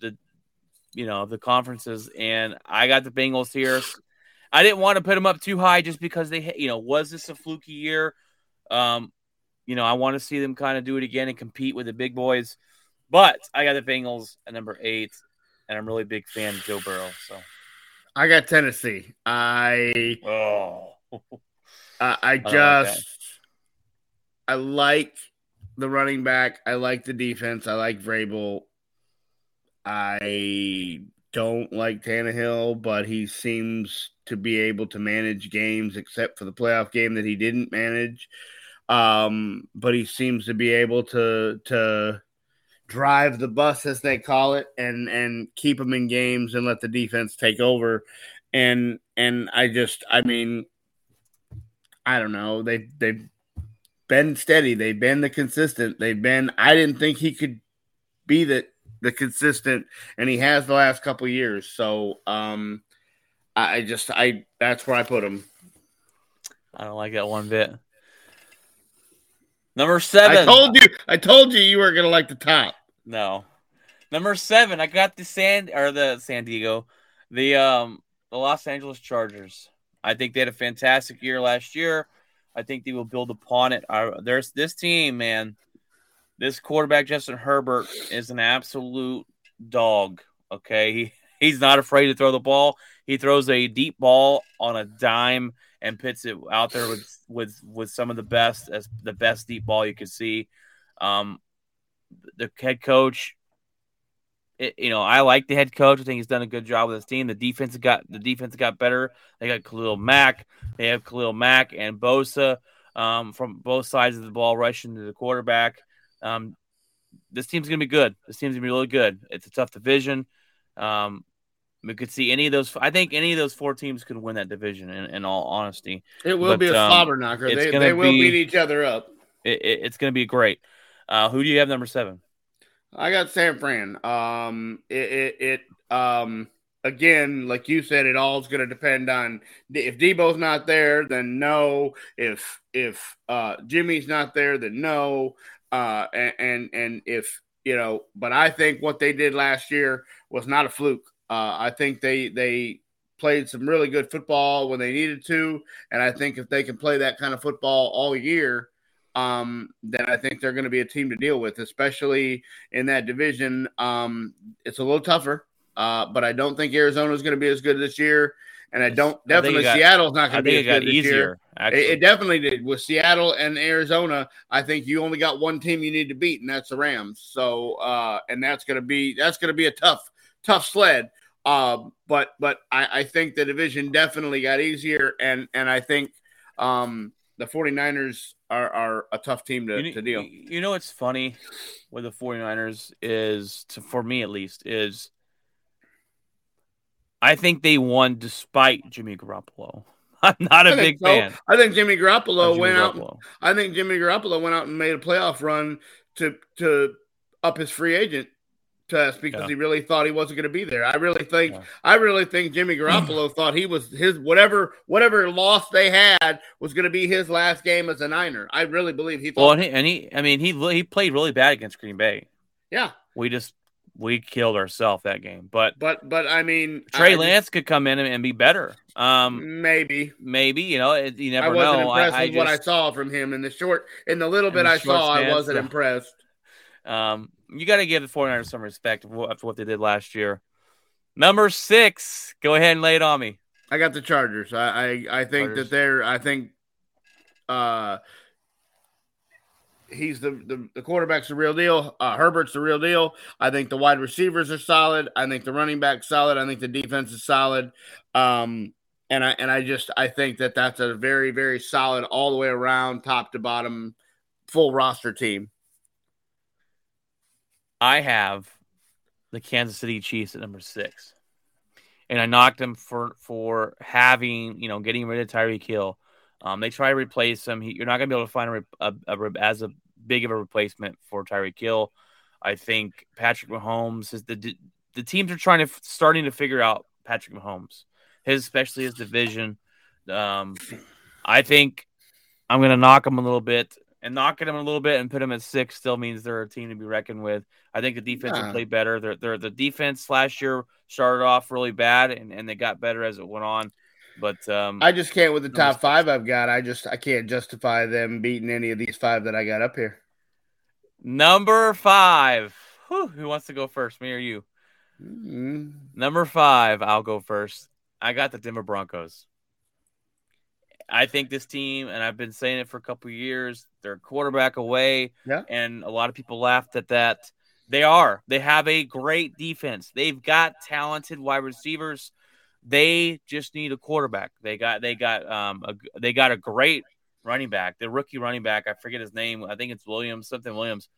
the you know the conferences, and I got the Bengals here. I didn't want to put them up too high just because they you know was this a fluky year? Um, you know I want to see them kind of do it again and compete with the big boys, but I got the Bengals at number eight, and I'm really a big fan of Joe Burrow. So I got Tennessee. I oh. [laughs] I, I like just I like the running back. I like the defense. I like Vrabel. I don't like Tannehill, but he seems to be able to manage games, except for the playoff game that he didn't manage. Um, but he seems to be able to to drive the bus, as they call it, and and keep them in games and let the defense take over. And and I just, I mean, I don't know. They they've been steady. They've been the consistent. They've been. I didn't think he could be the the consistent, and he has the last couple years. So um, I, just I that's where I put him. I don't like that one bit. Number seven. I told you. I told you you were gonna like the top. No. Number seven, I got the San or the San Diego, the um the Los Angeles Chargers. I think they had a fantastic year last year. I think they will build upon it. Uh, there's this team, man. This quarterback Justin Herbert is an absolute dog. Okay, he, he's not afraid to throw the ball. He throws a deep ball on a dime and puts it out there with with with some of the best as the best deep ball you can see. Um, the head coach. It, you know, I like the head coach. I think he's done a good job with his team. The defense got the defense got better. They got Khalil Mack. They have Khalil Mack and Bosa um, from both sides of the ball rushing to the quarterback. Um, this team's gonna be good. This team's gonna be really good. It's a tough division. Um, we could see any of those. I think any of those four teams could win that division. In, in all honesty, It will But, be a um, slobber knocker. They, they will be- beat each other up. it, it, it's gonna be great. Uh, who do you have number seven? I got San Fran. Um, it, it, it um, again, like you said, it all is going to depend on if Deebo's not there, then no. If if uh, Jimmy's not there, then no. Uh, and, and and if you know, but I think what they did last year was not a fluke. Uh, I think they they played some really good football when they needed to, and I think if they can play that kind of football all year, um, then I think they're going to be a team to deal with, especially in that division. Um, it's a little tougher, uh, but I don't think Arizona is going to be as good this year, and I don't I definitely got- Seattle's not going to be as good this easier. year. It, it definitely did with Seattle and Arizona. I think you only got one team you need to beat, and that's the Rams. So, uh, and that's going to be that's going to be a tough, tough sled. Um, but but I, I think the division definitely got easier, and and I think um, the 49ers are, are a tough team to, you, to deal. you- know what's funny with the 49ers is to, for me at least is I think they won despite Jimmy Garoppolo. [laughs] I'm not a I big so. fan. I think Jimmy Garoppolo Jimmy went out. I think Jimmy Garoppolo went out and made a playoff run to to up his free agent test because Yeah. he really thought he wasn't going to be there. I really think Yeah. I really think Jimmy Garoppolo [clears throat] thought he was his whatever whatever loss they had was going to be his last game as a Niner. I really believe he Well, thought. and he, and he, I mean, he he played really bad against Green Bay. yeah, We just we killed ourselves that game. But but but I mean Trey I- Lance could come in and, and be better. Um, maybe. maybe you know it, you I never wasn't know. impressed I, I with what I saw from him in the short in the little bit the I saw. I wasn't impressed. Um, you got to give the 49ers some respect for what- after what they did last year. Number six, go ahead and lay it on me. I got the Chargers. I I, I think Chargers. that they're. I think uh, he's the, the the quarterback's the real deal. Uh, Herbert's the real deal. I think the wide receivers are solid. I think the running back's solid. I think the defense is solid. Um, and I and I just I think that that's a very very solid all the way around, top to bottom, full roster team. I have the Kansas City Chiefs at number six, and I knocked them for for having you know getting rid of Tyreek Hill. Um, they try to replace him. He, you're not going to be able to find a, a, a as a big of a replacement for Tyreek Hill. I think Patrick Mahomes is the the teams are trying to starting to figure out Patrick Mahomes, his especially his division. Um, I think I'm going to knock him a little bit, and knocking them a little bit and put them at six still means they're a team to be reckoned with. I think the defense will play better. They're, they're, the defense last year started off really bad, and, and they got better as it went on. But um, I just can't with the top five I've got. I just I can't justify them beating any of these five that I got up here. number five, Whew, who wants to go first, me or you? Mm. Number five, I'll go first. I got the Denver Broncos. I think this team, and I've been saying it for a couple of years, they're quarterback away. Yeah. And a lot of people laughed at that. They are. They have a great defense. They've got talented wide receivers. They just need a quarterback. They got they got um a, they got a great running back. The rookie running back, I forget his name. I think it's Williams, something Williams.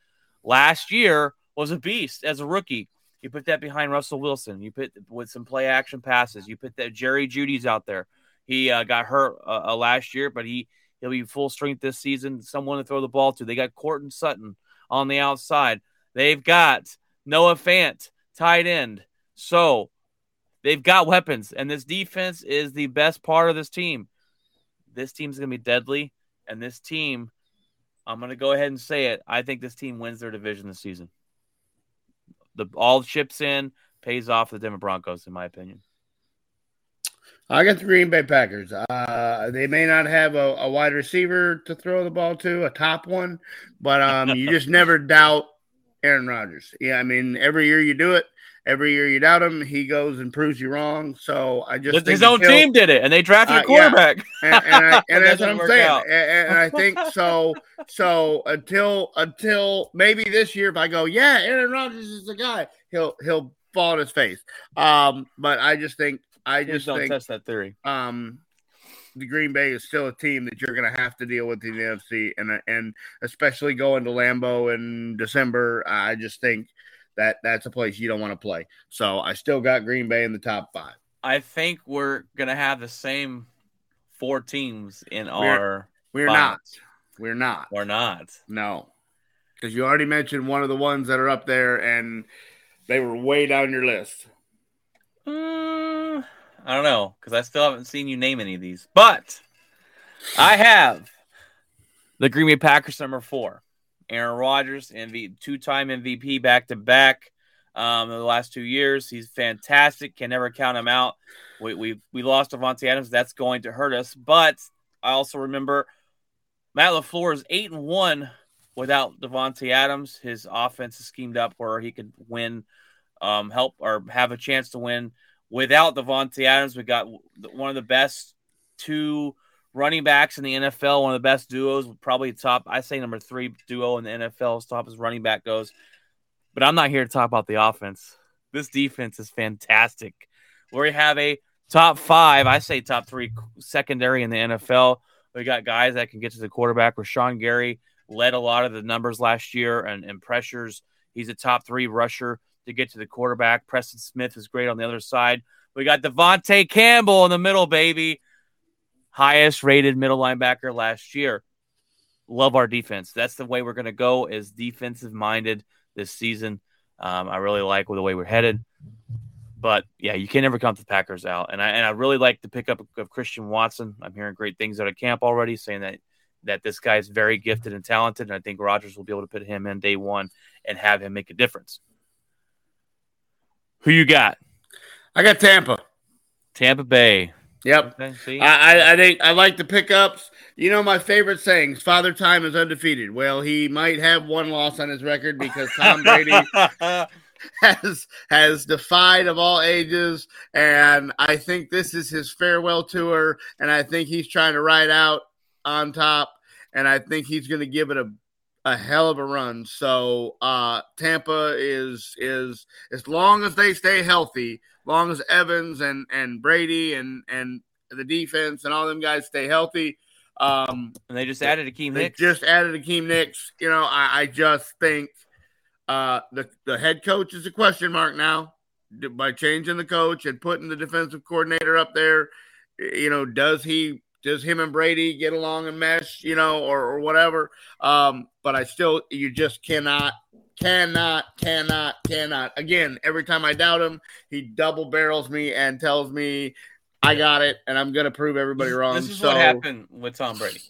Last year was a beast as a rookie. You put that behind Russell Wilson. You put with some play action passes. You put that Jerry Jeudy's out there. He uh, got hurt uh, uh, last year, but he he'll be full strength this season. Someone to throw the ball to. They got Courtland Sutton on the outside. They've got Noah Fant tight end. So they've got weapons, and this defense is the best part of this team. This team's gonna be deadly, and this team, I'm gonna go ahead and say it. I think this team wins their division this season. The all chips in pays off the Denver Broncos, in my opinion. I got the Green Bay Packers. Uh, they may not have a, a wide receiver to throw the ball to, a top one, but um, you just never [laughs] doubt Aaron Rodgers. Yeah, I mean, every year you do it. Every year you doubt him, he goes and proves you wrong. So I just think His own team did it, and they drafted Uh, a quarterback. and, and, I, and [laughs] that's what I'm saying. And, and I think so. So until until maybe this year, if I go, yeah, Aaron Rodgers is the guy, he'll he'll fall on his face. Um, but I just think I Please just don't think test that theory. um, the Green Bay is still a team that you're going to have to deal with in the NFC, and and especially going to Lambeau in December. I just think that that's a place you don't want to play. So I still got Green Bay in the top five. I think we're gonna have the same four teams in our We're Five. not. We're not. We're not. No, because you already mentioned one of the ones that are up there, and they were way down your list. Mm, I don't know because I still haven't seen you name any of these, but I have the Green Bay Packers number four. Aaron Rodgers, MV, two-time MVP back to back. Um, in the last two years, he's fantastic. Can never count him out. We we we lost Davante Adams. That's going to hurt us. But I also remember Matt Lafleur is eight and one without Davante Adams. His offense is schemed up where he could win, um, help or have a chance to win without Davante Adams. We got one of the best two running backs in the NFL, one of the best duos, probably top. I say number three duo in the NFL as top as running back goes. But I'm not here to talk about the offense. This defense is fantastic. We have a top five, I say top three secondary in the NFL. We got guys that can get to the quarterback. Rashan Gary led a lot of the numbers last year and, and pressures. He's a top three rusher to get to the quarterback. Preston Smith is great on the other side. We got De'Vondre Campbell in the middle, baby. Highest rated middle linebacker last year. Love our defense. That's the way we're going to go is defensive minded this season. Um, I really like the way we're headed. But yeah, you can never count the Packers out. And I and I really like the pickup of, Christian Watson. I'm hearing great things out of camp already, saying that that this guy is very gifted and talented. And I think Rodgers will be able to put him in day one and have him make a difference. Who you got? I got Tampa. Tampa Bay. Yep. Okay. I, I, I think I like the pickups. You know, my favorite sayings: "Father Time is undefeated." Well, he might have one loss on his record because Tom Brady [laughs] has has defied of all ages, and I think this is his farewell tour, and I think he's trying to ride out on top, and I think he's going to give it a a hell of a run. So uh, Tampa is is as long as they stay healthy, long as Evans and and Brady and and the defense and all them guys stay healthy. Um, and they just added Akiem they Hicks. just added Akiem Hicks. You know, I, I just think uh, the the head coach is a question mark now by changing the coach and putting the defensive coordinator up there. You know, does he does him and Brady get along and mesh? You know, or, or whatever. Um, but I still, you just cannot. Cannot, cannot, cannot. Again, every time I doubt him, he double barrels me and tells me I got it, and I'm gonna prove everybody wrong. This is so, what happened with Tom Brady.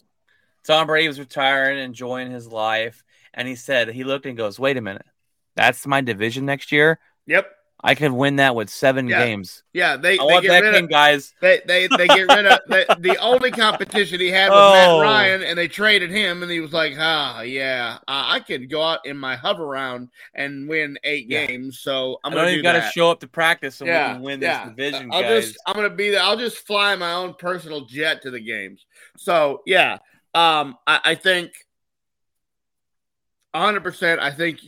Tom Brady was retiring, enjoying his life, and he said he looked and goes, "Wait a minute, that's my division next year. Yep. I could win that with seven Yeah. games. Yeah, they, I they want get that rid king, of guys. they, they they get rid of the, the only competition he had was Oh. Matt Ryan, and they traded him, and he was like, "Ah, yeah, I could go out in my hover round and win eight Yeah. games, so I'm I gonna don't do even got to show up to practice so Yeah, we can win yeah. this division, I'll guys. just I'm gonna be there. I'll just fly my own personal jet to the games. So yeah, um, I, I think 100. percent I think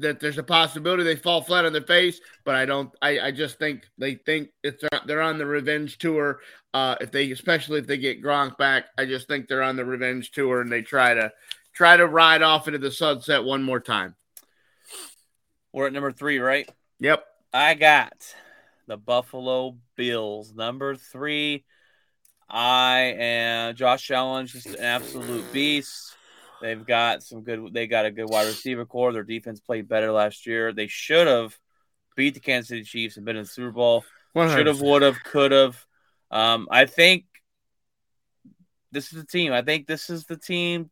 that there's a possibility they fall flat on their face, but I don't. I, I just think they think it's they're on the revenge tour. Uh, if they, especially if they get Gronk back, I just think they're on the revenge tour and they try to try to ride off into the sunset one more time. We're at number three, right? Yep. I got the Buffalo Bills. Number three, I am Josh Allen's just an absolute beast. They've got some good. They got a good wide receiver core. Their defense played better last year. They should have beat the Kansas City Chiefs and been in the Super Bowl. Should have, would have, could have. Um, I think this is the team. I think this is the team.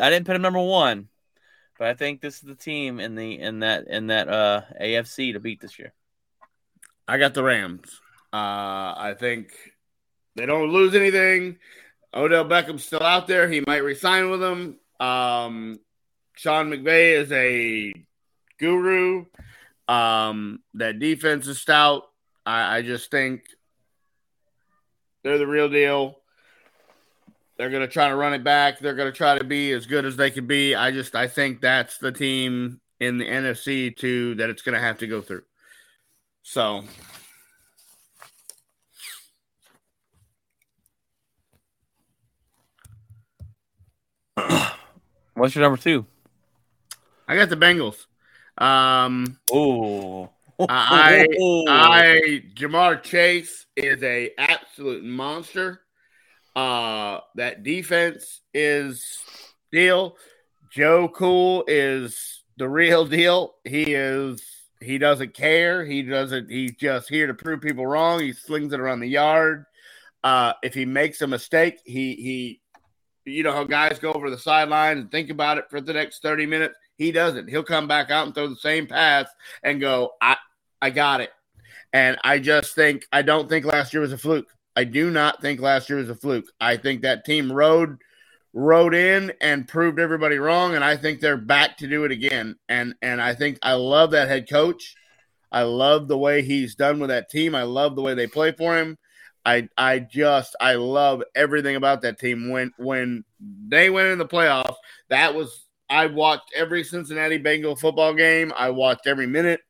I didn't put him number one, but I think this is the team in the in that in that uh, AFC to beat this year. I got the Rams. Uh, I think they don't lose anything. Odell Beckham's still out there. He might resign with them. Um, Sean McVay is a guru. Um, that defense is stout. I, I just think they're the real deal. They're going to try to run it back. They're going to try to be as good as they can be. I just I think that's the team in the NFC too that it's going to have to go through. So What's your number two? I got the Bengals. Um, Oh, I, I, [laughs] Ja'Marr Chase is a absolute monster. Uh, that defense is deal. Joe Cool is the real deal. He is He doesn't care. He doesn't. He's just here to prove people wrong. He slings it around the yard. Uh, if he makes a mistake, he he, you know how guys go over the sideline and think about it for the next thirty minutes. He doesn't. He'll come back out and throw the same pass and go, I I got it. And I just think I don't think last year was a fluke. I do not think last year was a fluke. I think that team rode rode in and proved everybody wrong, and I think they're back to do it again. And and I think I love that head coach. I love the way he's done with that team. I love the way they play for him. I I just I love everything about that team. When when they went in the playoffs, that was I watched every Cincinnati Bengal football game. I watched every minute.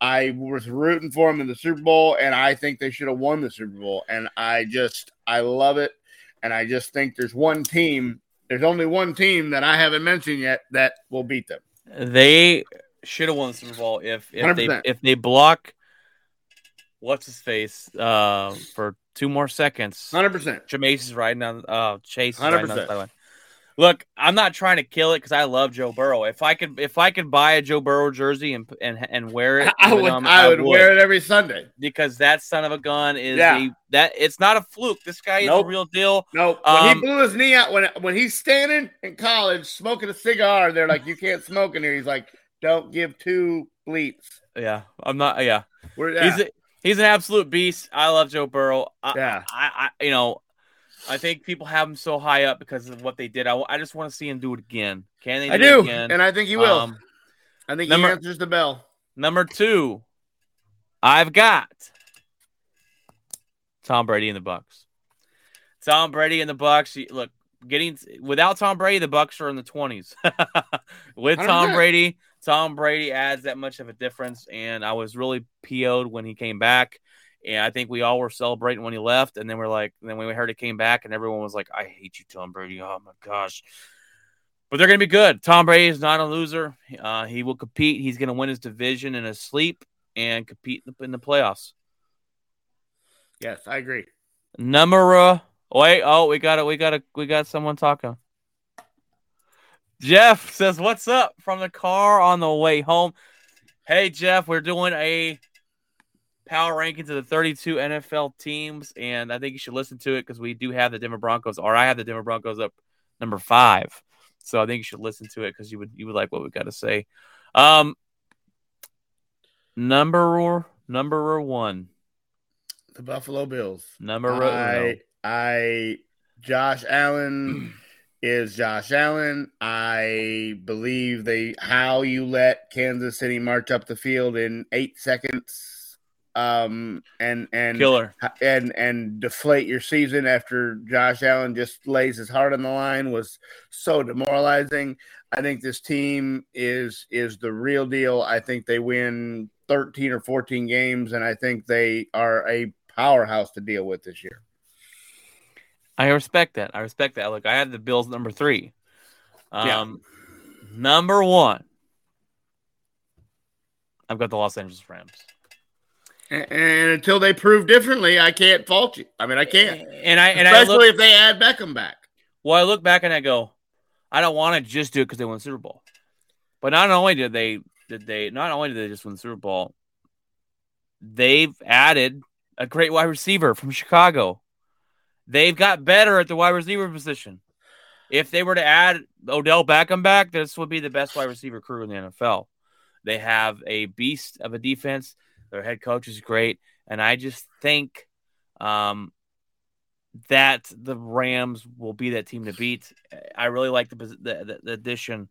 I was rooting for them in the Super Bowl, and I think they should have won the Super Bowl. And I just I love it, and I just think there's one team. There's only one team that I haven't mentioned yet that will beat them. They should have won the Super Bowl if if they 100%. if they block what's his face uh, for two more seconds. Hundred percent. Jameis is riding on uh Chase on 100%. Look, I'm not trying to kill it because I love Joe Burrow. If I could, if I could buy a Joe Burrow jersey and and and wear it, [laughs] I would though I'm- I would wear it every Sunday. because that son of a gun is Yeah. a, that it's not a fluke. This guy is a real deal. No, when Um, he blew his knee out when when he's standing in college smoking a cigar, they're like, "You can't smoke in here." He's like, "Don't give two bleeps." Yeah, I'm not. Yeah, We're yeah, he's a, he's an absolute beast. I love Joe Burrow. I, yeah. I, I, you know, I think people have him so high up because of what they did. I, I just want to see him do it again. Can they? Do I it do, again? and I think he will. Um, I think number- he answers the bell. Number two, I've got Tom Brady and the Bucs. Tom Brady and the Bucs. Look, getting without Tom Brady, the Bucs are in the twenties. [laughs] With Tom 100%. Brady, Tom Brady adds that much of a difference. And I was really PO'd when he came back. And I think we all were celebrating when he left. And then we're like, then when we heard he came back, and everyone was like, I hate you, Tom Brady. Oh my gosh. But they're going to be good. Tom Brady is not a loser. Uh, he will compete. He's going to win his division in his sleep and compete in the, in the playoffs. Yes, I agree. Number uh, wait, oh, we got it. We got it. We got someone talking. Jeff says, "What's up?" from the car on the way home. Hey, Jeff, we're doing a power rankings of the 32 NFL teams, and I think you should listen to it because we do have the Denver Broncos, or I have the Denver Broncos up number five. So I think you should listen to it because you would you would like what we got to say. Um, number number one, The Buffalo Bills. number I, I, Josh Allen is Josh Allen. I believe they how you let Kansas City march up the field in eight seconds, um, and and killer. and and deflate your season after Josh Allen just lays his heart on the line was so demoralizing. I think this team is is the real deal. I think they win 13 or 14 games and I think they are a powerhouse to deal with this year. I respect that. I respect that. Look, I had the Bills number three. Yeah. Um, number one, I've got the Los Angeles Rams. And, and until they prove differently, I can't fault you. I mean, I can't. And I and I Especially look. if they add Beckham back. Well, I look back and I go, I don't want to just do it because they won the Super Bowl. But not only did they did they not only did they just win the Super Bowl, they've added a great wide receiver from Chicago. They've got better at the wide receiver position. If they were to add Odell Beckham back, this would be the best wide receiver crew in the NFL. They have a beast of a defense. Their head coach is great, and I just think um, that the Rams will be that team to beat. I really like the the, the, addition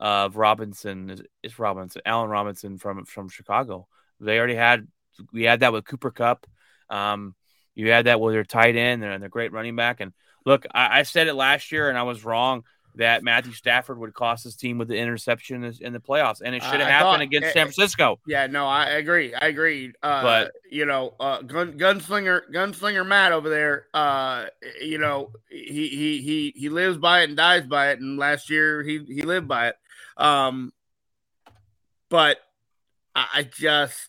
of Robinson. Is Robinson Allen Robinson from from Chicago? They already had we had that with Cooper Kupp. Um, you had that with their tight end and their great running back. And look, I, I said it last year, and I was wrong that Matthew Stafford would cost his team with the interception in- the playoffs, and it should have happened thought- against eh, San Francisco. Yeah, no, I agree. I agree. Uh, But- you know, uh, gun, gunslinger, gunslinger Matt over there. Uh, you know, he he he he lives by it and dies by it. And last year he he lived by it. Um, but I just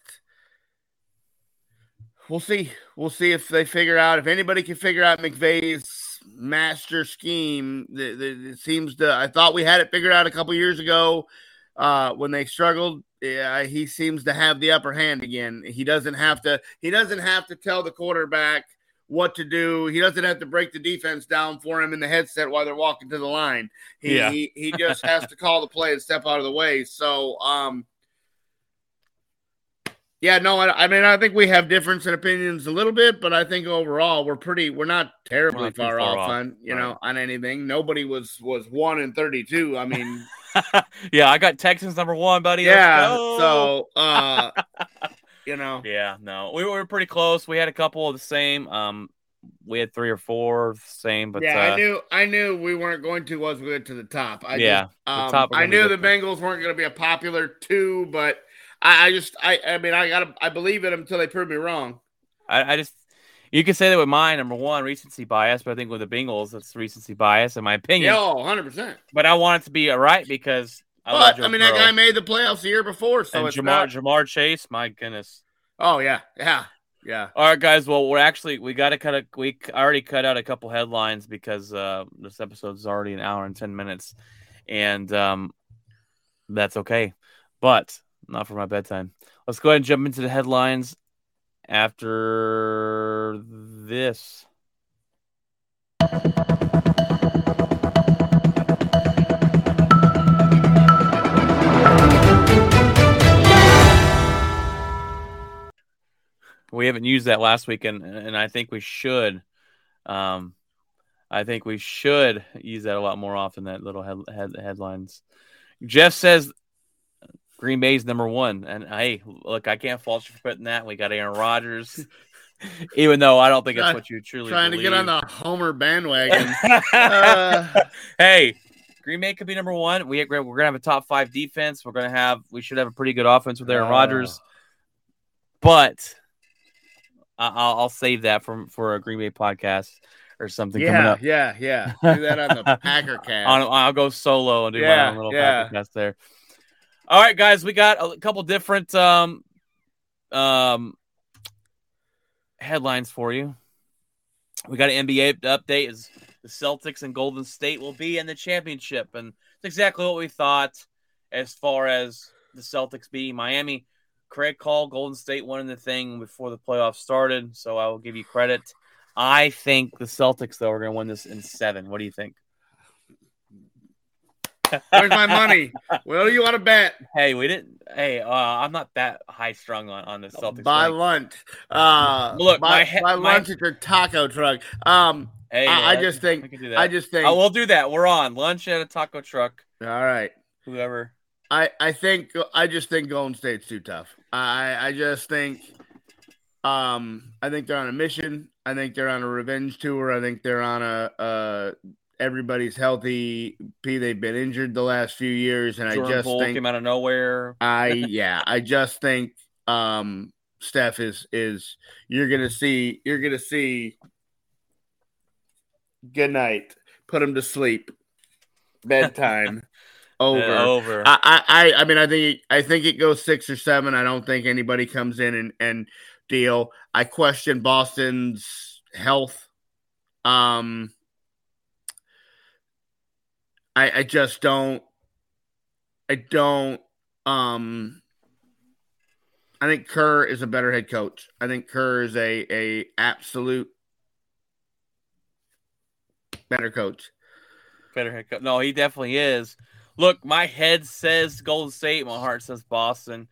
we'll see. We'll see if they figure out if anybody can figure out McVay's master scheme. It seems to. I thought we had it figured out a couple years ago uh, when they struggled yeah, he seems to have the upper hand again. He doesn't have to. He doesn't have to tell the quarterback what to do. He doesn't have to break the defense down for him in the headset while they're walking to the line. He Yeah. he, he just has to call the play and step out of the way. So, um, yeah, no, I, I mean, I think we have difference in opinions a little bit, but I think overall we're pretty. We're not terribly We're not far, far off, off. on you Right. know on anything. Nobody was was one in thirty two. I mean. [laughs] yeah, I got Texans number one, buddy. Yeah so uh [laughs] you know yeah, no, we were pretty close. We had a couple of the same. Um, we had three or four same, but yeah uh, i knew i knew we weren't going to was we good to the top i Yeah, just, um, top i knew the bengals weren't going to be a popular two but i, I just i i mean i gotta i believe in it until they prove me wrong I, I just you can say that with mine number one recency bias, but I think with the Bengals it's recency bias in my opinion. yeah oh, 100% But I want it to be right because I but i mean that guy made the playoffs the year before so and it's Jamar not Jamar Chase. My goodness. oh yeah yeah yeah All right, guys. Well, we're actually we got to cut a we already cut out a couple headlines because uh, this episode is already an hour and ten minutes, and um, that's okay, but not for my bedtime. Let's go ahead and jump into the headlines after this. We haven't used that last week, and and I think we should. Um, I think we should use that a lot more often. That little head, head, headlines. Jeff says Green Bay's number one, and hey, look, I can't fault you for putting that. We got Aaron Rodgers, [laughs] even though I don't think that's what you truly trying to get on the homer bandwagon [laughs] Uh. hey, Green Bay could be number one. We we're gonna have a top five defense. We're gonna have we should have a pretty good offense with Aaron Oh. Rodgers, but I- I'll, I'll save that from for a Green Bay podcast or something coming up. yeah yeah do that on the [laughs] packer cast I'll, I'll go solo and do my Yeah, own little yeah. podcast there. All right, guys, we got a couple different um um headlines for you. We got an NBA update. Is the Celtics and Golden State will be in the championship, and it's exactly what we thought as far as the Celtics beating Miami. Craig call Golden State winning the thing before the playoffs started, so I will give you credit. I think the Celtics though are going to win this in seven. What do you think? Where's my money what do you want to bet Hey, we didn't. Hey, uh, I'm not that high strung on, on the Celtics. Buy thing. lunch. Uh, Look, buy, my he- buy my- lunch at your taco truck. Um, Hey, I- I uh, just think- we can do that. I just think. I will do that. We're on lunch at a taco truck. all right. Whoever. I I think I just think Golden State's too tough. I I just think. Um, I think they're on a mission. I think they're on a revenge tour. I think they're on a uh. Everybody's healthy. P. They've been injured the last few years, and Jordan I just Poole think came out of nowhere. I [laughs] yeah, I just think um Steph is is you're gonna see you're gonna see good night. Put him to sleep. Bedtime. [laughs] [laughs] Over. Uh, over. I, I I I mean I think I think it goes six or seven. I don't think anybody comes in and, and deal. I question Boston's health. Um I I just don't I don't um I think Kerr is a better head coach. I think Kerr is a a absolute better coach. Better head coach. No, he definitely is. Look, my head says Golden State. My heart says Boston.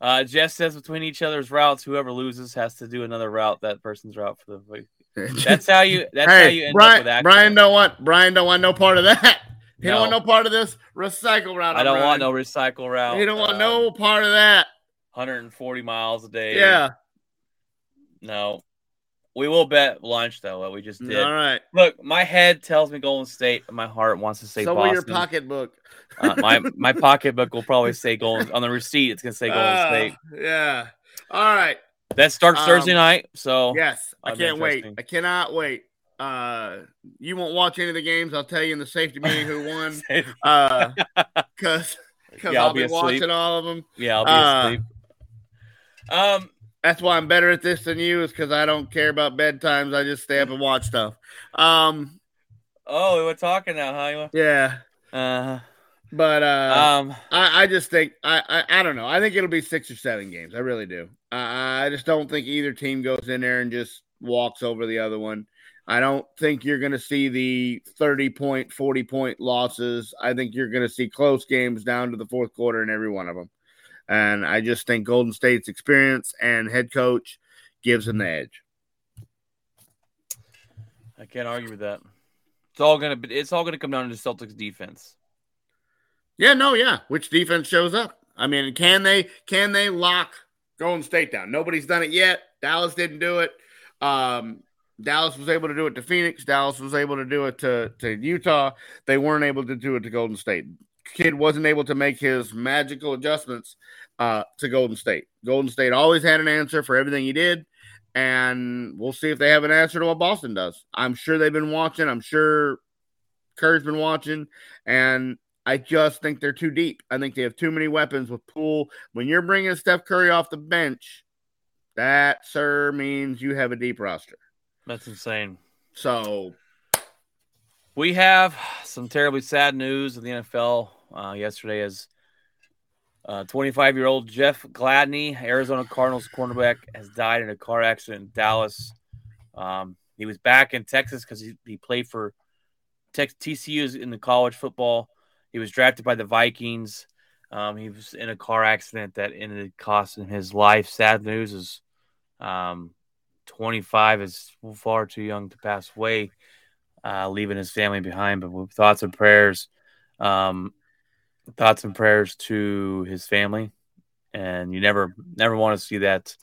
Uh, Jeff says between each other's routes, whoever loses has to do another route. That person's route for the week. [laughs] That's how you. That's how you hey, end Brian, up with accidents. Brian don't want Brian don't want no part of that. He No. don't want no part of this recycle route. I don't want no recycle route. He don't want Uh, no part of that. 140 miles a day. Yeah. No. We will bet lunch though. What we just did. All right. Look, my head tells me Golden State. and My heart wants to say so will your pocketbook. uh, my [laughs] my pocketbook will probably say Golden on the receipt. It's gonna say Golden Ah, State. Yeah. All right. That starts um, Thursday night. So Yes. I can't wait. I cannot wait. Uh, you won't watch any of the games. I'll tell you in the safety meeting who won. [laughs] Uh, because because [laughs] Yeah, I'll I'll be watching all of them. yeah, I'll be uh, asleep. Um, That's why I'm better at this than you, is because I don't care about bedtimes. I just stay up and watch stuff. Um, oh, we're talking now, huh? yeah. Uh, But uh, Um, I, I just think I, I I don't know. I think it'll be six or seven games. I really do. I, I just don't think either team goes in there and just walks over the other one. I don't think you're going to see the 30 point, 40 point losses. I think you're going to see close games down to the fourth quarter in every one of them. And I just think Golden State's experience and head coach gives them the edge. I can't argue with that. It's all gonna be. It's all gonna come down to the Celtics defense. Yeah, no, yeah. Which defense shows up? I mean, can they can they lock Golden State down? Nobody's done it yet. Dallas didn't do it. Um, Dallas was able to do it to Phoenix. Dallas was able to do it to, to Utah. They weren't able to do it to Golden State. Kidd wasn't able to make his magical adjustments uh, to Golden State. Golden State always had an answer for everything he did, and we'll see if they have an answer to what Boston does. I'm sure they've been watching. I'm sure Kerr's been watching, and I just think they're too deep. I think they have too many weapons with Poole. When you're bringing Steph Curry off the bench, that, sir, means you have a deep roster. That's insane. So We have some terribly sad news in the NFL uh, yesterday as 25 year old Jeff Gladney, Arizona Cardinals cornerback, has died in a car accident in Dallas. Um, he was back in Texas because he, he played for Tex- TCU in the college football. He was drafted by the Vikings. Um, he was in a car accident that ended costing his life. Sad news is um, 25 is far too young to pass away, uh, leaving his family behind. But with thoughts and prayers, um, thoughts and prayers to his family. And you never, never want to see that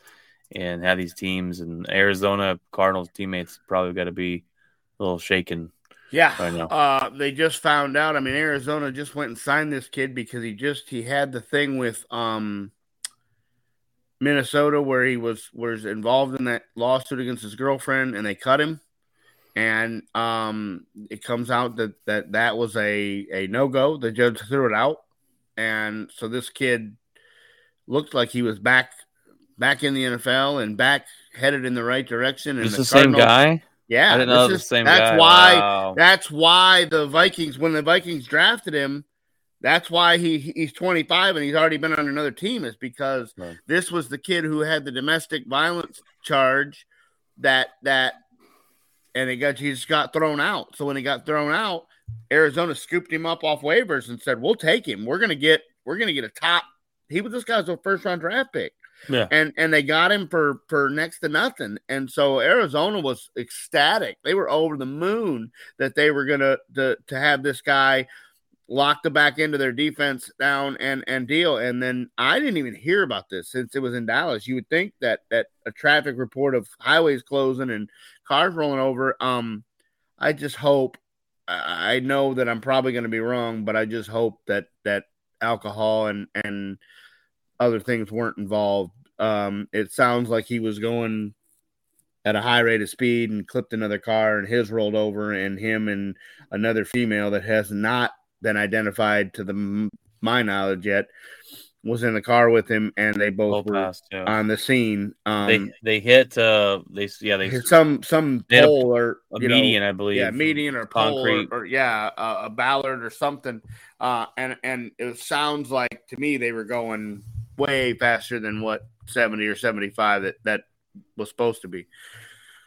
and have these teams and Arizona Cardinals teammates probably got to be a little shaken. yeah, I know. uh, they just found out. I mean, Arizona just went and signed this kid because he just he had the thing with um Minnesota where he was was involved in that lawsuit against his girlfriend, and they cut him. And um, it comes out that that that was a a no go. The judge threw it out, and so this kid looked like he was back back in the NFL and back headed in the right direction. And Is the same guy? Yeah, I didn't this know is- the same That's guy. why. Wow. That's why the Vikings, when the Vikings drafted him, that's why he he's 25 and he's already been on another team. Is because Right. this was the kid who had the domestic violence charge that that, and he got he just got thrown out. So when he got thrown out, Arizona scooped him up off waivers and said, "We'll take him. We're gonna get we're gonna get a top." He was this guy's a first round draft pick Yeah. and and they got him for for next to nothing and so arizona was ecstatic they were over the moon that they were gonna to, to have this guy lock the back end of their defense down and and deal and then i didn't even hear about this since it was in dallas you would think that that a traffic report of highways closing and cars rolling over um i just hope i know that i'm probably going to be wrong but i just hope that that alcohol and and other things weren't involved. Um, it sounds like he was going at a high rate of speed and clipped another car, and his rolled over, and him and another female that has not been identified to the my knowledge yet was in the car with him, and they both Both were passed, yeah. on the scene. Um, they they hit uh they yeah they some some had a- pole or a you know, median I believe yeah, median or pole or, concrete. or yeah, a, a ballard or something. Uh, and and it sounds like to me they were going way faster than what seventy or seventy five that that was supposed to be.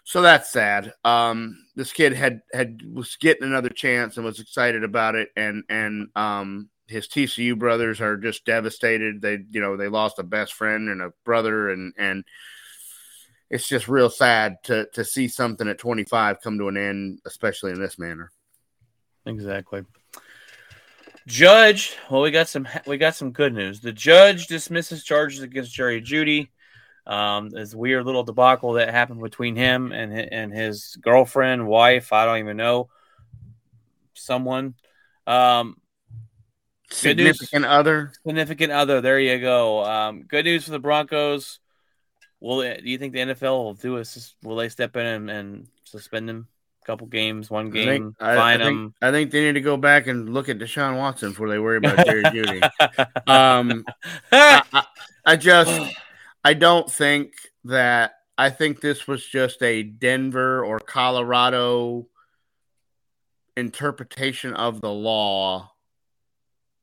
So that's sad. Um, this kid had had was getting another chance and was excited about it, and and um, his TCU brothers are just devastated. They you know they lost a best friend and a brother, and and it's just real sad to to see something at 25 come to an end, especially in this manner. Exactly. Judge, well, we got some we got some good news. The judge dismisses charges against Jerry Jeudy. Um, this weird little debacle that happened between him and and his girlfriend, wife, I don't even know, someone. Um. Significant other. significant other. There you go. Um, good news for the Broncos. Will do you think the NFL will do a will they step in and, and suspend him a couple games, one I game, think, I, I fine think, him? I think they need to go back and look at Deshaun Watson before they worry about Jerry Jeudy. [laughs] Um, I, I, I just, [laughs] I don't think that. I think this was just a Denver or Colorado interpretation of the law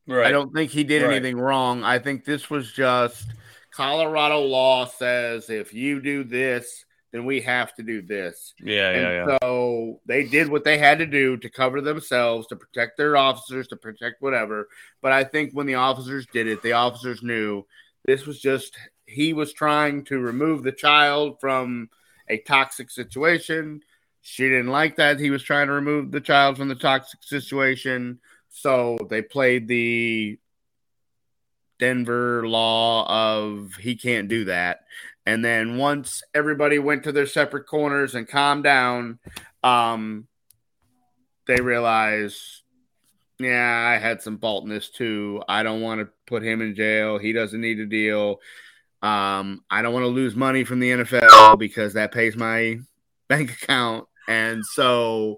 Right. I don't think he did Right. anything wrong. I think this was just Colorado law says if you do this, then we have to do this. Yeah, yeah, yeah. so they did what they had to do to cover themselves, to protect their officers, to protect whatever. But I think when the officers did it, the officers knew this was just he was trying to remove the child from a toxic situation. She didn't like that. He was trying to remove the child from the toxic situation. So they played the Denver law of he can't do that. And then once everybody went to their separate corners and calmed down, um, they realized, yeah, I had some fault in this too. I don't want to put him in jail. He doesn't need a deal. Um, I don't want to lose money from the NFL because that pays my bank account. And so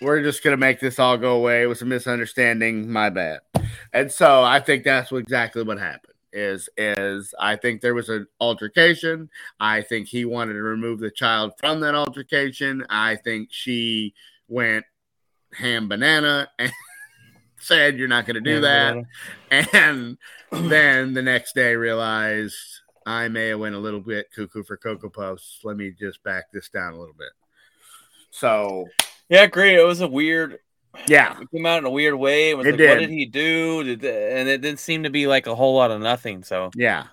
we're just gonna make this all go away. It was a misunderstanding. My bad. And so I think that's what, exactly what happened. Is is I think there was an altercation. I think he wanted to remove the child from that altercation. I think she went ham banana said, "You're not going to do that." And [clears throat] then the next day realized I may have went a little bit cuckoo for cocoa puffs. Let me just back this down a little bit. So Yeah, great. It was a weird. yeah, It came out in a weird way. It was It like, did. what did he do? Did and it didn't seem to be like a whole lot of nothing. So, yeah.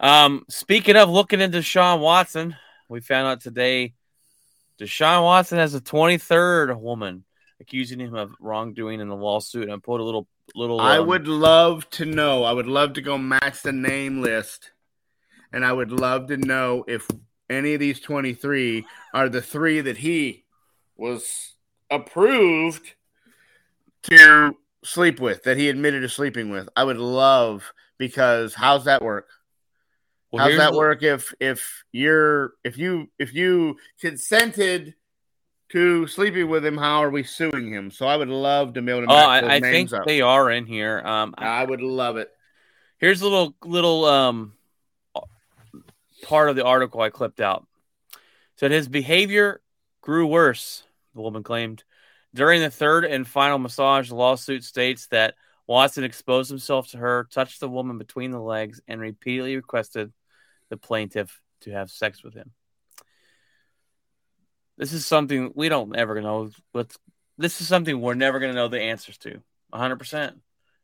um, speaking of looking into Deshaun Watson, we found out today Deshaun Watson has a 23rd woman accusing him of wrongdoing in the lawsuit. And I put a little little. I um, would love to know. I would love to go match the name list, and I would love to know if any of these twenty-three are the three that he was approved to sleep with, that he admitted to sleeping with. I would love because how's that work? well, How's that the- work if if you're if you if you consented to sleeping with him? How are we suing him? So I would love to be able to Oh, I, I think up. they are in here. Um, I- I would love it. Here's a little little um part of the article I clipped out. Said his behavior grew worse, the woman claimed. During the third and final massage, the lawsuit states that Watson exposed himself to her, touched the woman between the legs, and repeatedly requested the plaintiff to have sex with him. This is something we don't ever know. What's this is something we're never going to know the answers to. 100%.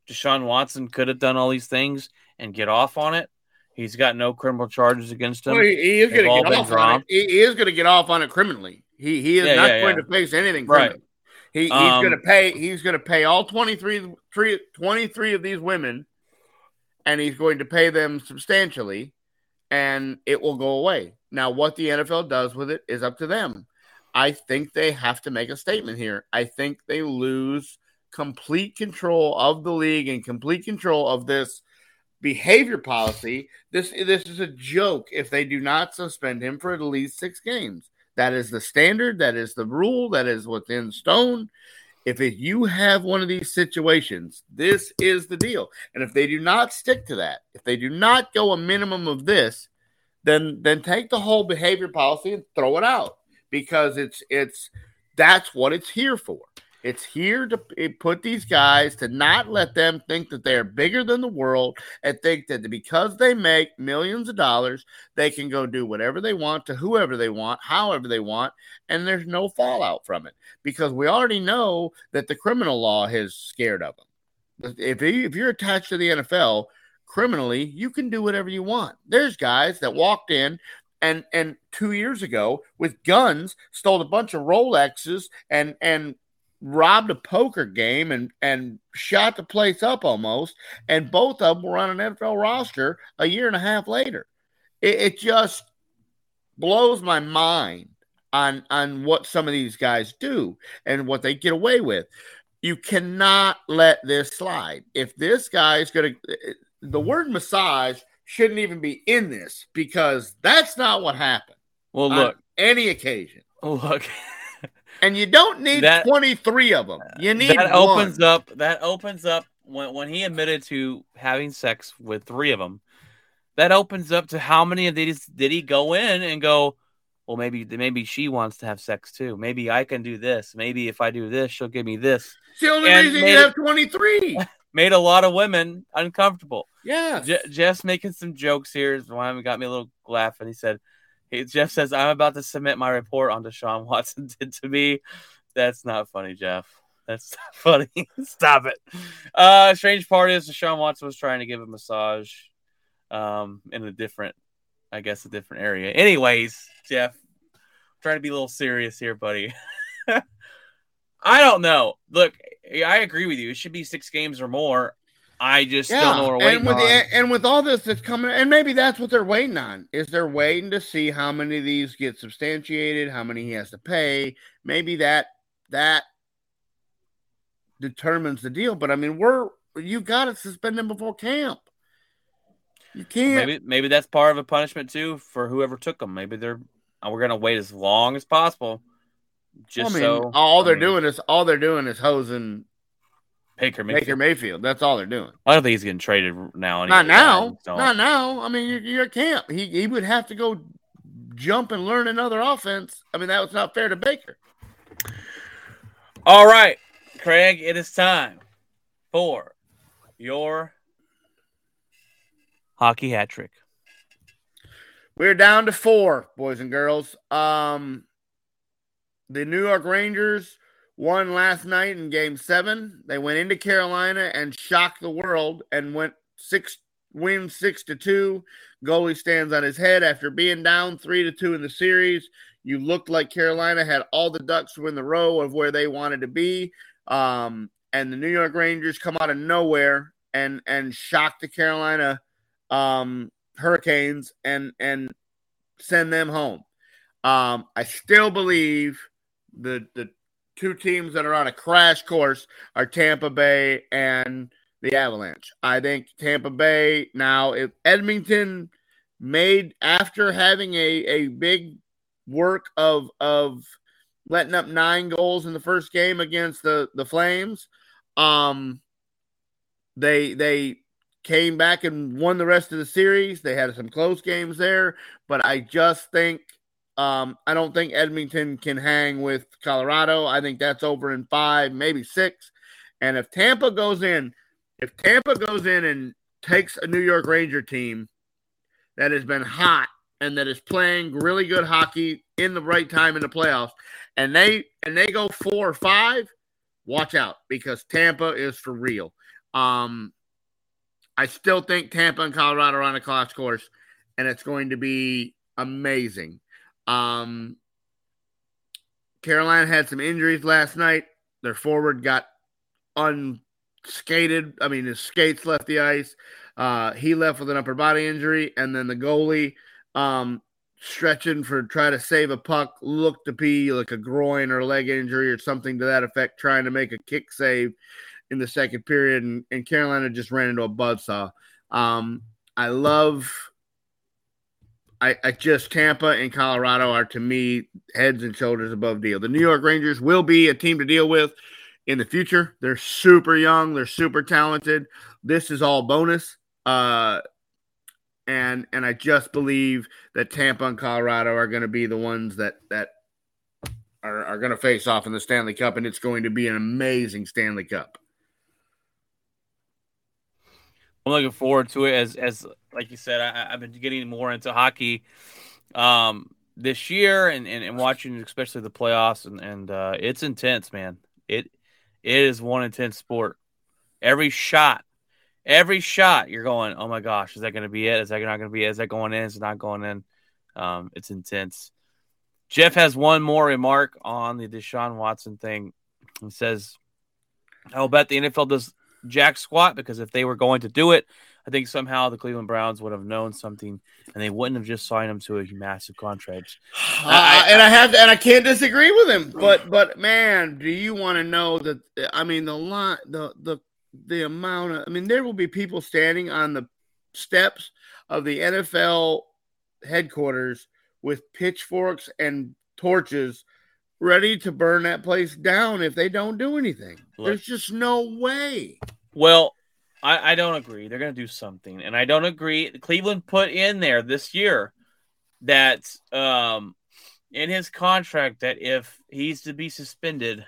Deshaun Watson could have done all these things and get off on it. He's got no criminal charges against him. Well, he, he is going to get off on it. He, he is going to get off on it criminally. He he is Yeah, not yeah, going yeah. to face anything Right. He, he's Um, going to pay. He's going to pay all 23, three- 23 of these women, and he's going to pay them substantially, and it will go away. Now, what the NFL does with it is up to them. I think they have to make a statement here. I think they lose complete control of the league and complete control of this behavior policy. This this is a joke if they do not suspend him for at least six games. That is the standard. That is the rule. That is what's in stone. If it, you have one of these situations, this is the deal. And if they do not stick to that, if they do not go a minimum of this, then then take the whole behavior policy and throw it out because it's it's that's what it's here for. It's here to eh, put these guys to not let them think that they're bigger than the world and think that because they make millions of dollars, they can go do whatever they want to whoever they want, however they want, and there's no fallout from it because we already know that the criminal law is scared of them. If if you're attached to the NFL criminally, you can do whatever you want. There's guys that walked in and and 2 years ago with guns stole a bunch of Rolexes and and robbed a poker game and and shot the place up almost and both of them were on an NFL roster a year and a half later. It, it just blows my mind on on what some of these guys do and what they get away with. You cannot let this slide. If this guy is going to, the word massage shouldn't even be in this because that's not what happened Well, on look, any occasion. oh, look. [laughs] And you don't need That- 23 of them. Uh, you need that one. opens up. That opens up when when he admitted to having sex with three of them. That opens up to how many of these did he go in and go? Well, maybe maybe she wants to have sex too. Maybe I can do this. Maybe if I do this, she'll give me this. It's the only and reason you have 23. [laughs] made a lot of women uncomfortable. Yeah. Je- Jeff's making some jokes here. Why got me a little laugh, and he said, hey, "Jeff says I'm about to submit my report on Deshaun Watson did [laughs] to me." That's not funny, Jeff. That's not [laughs] funny. Stop it. Uh, strange part is Deshaun Watson was trying to give a massage, um, in a different, I guess, a different area. Anyways, Jeff, trying to be a little serious here, buddy. [laughs] I don't know. Look, I agree with you. It should be six games or more. I just don't know what we're waiting and with on. the, and with all this that's coming, and maybe that's what they're waiting on. Is they're waiting to see how many of these get substantiated, how many he has to pay. Maybe that that determines the deal. But I mean, we're you got to suspend him before camp. You can't. Maybe maybe that's part of a punishment too for whoever took them. Maybe they're we're gonna wait as long as possible. Just I mean, so all they're I mean, doing is all they're doing is hosing Baker Mayfield. Baker Mayfield. That's all they're doing. I don't think he's getting traded now. Not now. Don't. Now. I mean, you're, you're camp. He he would have to go jump and learn another offense. I mean, that was not fair to Baker. All right, Craig, it is time for your hockey hat trick. We're down to four, boys and girls. Um, the New York Rangers won last night in Game Seven. They went into Carolina and shocked the world and went six win six to two. Goalie stands on his head after being down three to two in the series. You looked like Carolina had all the ducks in the row of where they wanted to be. Um, and the New York Rangers come out of nowhere and and shock the Carolina um, Hurricanes and and send them home. Um, I still believe the the two teams that are on a crash course are Tampa Bay and the Avalanche. I think Tampa Bay now if Edmonton made after having a a big work of of letting up nine goals in the first game against the the Flames. Um, they they came back and won the rest of the series. They had some close games there, but I just think um, I don't think Edmonton can hang with Colorado. I think that's over in five, maybe six. And if Tampa goes in, if Tampa goes in and takes a New York Ranger team that has been hot and that is playing really good hockey in the right time in the playoffs, and they and they go four or five, watch out because Tampa is for real. Um, I still think Tampa and Colorado are on a class course, and it's going to be amazing. Um, Carolina had some injuries last night. Their forward got unskated. I mean, his skates left the ice. Uh, he left with an upper body injury, and then the goalie um, stretching for try to save a puck looked to be like a groin or leg injury or something to that effect, trying to make a kick save in the second period, and, and Carolina just ran into a buzzsaw. Um, I love. I, I just Tampa and Colorado are to me heads and shoulders above deal. The New York Rangers will be a team to deal with in the future. They're super young, they're super talented. This is all bonus. Uh, and and I just believe that Tampa and Colorado are going to be the ones that that are, are going to face off in the Stanley Cup, and it's going to be an amazing Stanley Cup. I'm looking forward to it as as like you said, I, I've been getting more into hockey um this year and, and, and watching especially the playoffs and, and uh it's intense, man. It it is one intense sport. Every shot, every shot you're going, Oh my gosh, is that gonna be it? Is that not gonna be it? Is that going in? Is it not going in? Um, it's intense. Jeff has one more remark on the Deshaun Watson thing. He says, I'll bet the NFL does jack squat because if they were going to do it, I think somehow the Cleveland Browns would have known something and they wouldn't have just signed him to a massive contract. [sighs] Uh, and I have, and I can't disagree with him. But, but man, do you want to know that? I mean, the line, the the the amount of, I mean, there will be people standing on the steps of the NFL headquarters with pitchforks and torches, ready to burn that place down if they don't do anything. Look. There's just no way. Well, I, I don't agree. They're going to do something, and I don't agree. Cleveland put in there this year that um, in his contract that if he's to be suspended,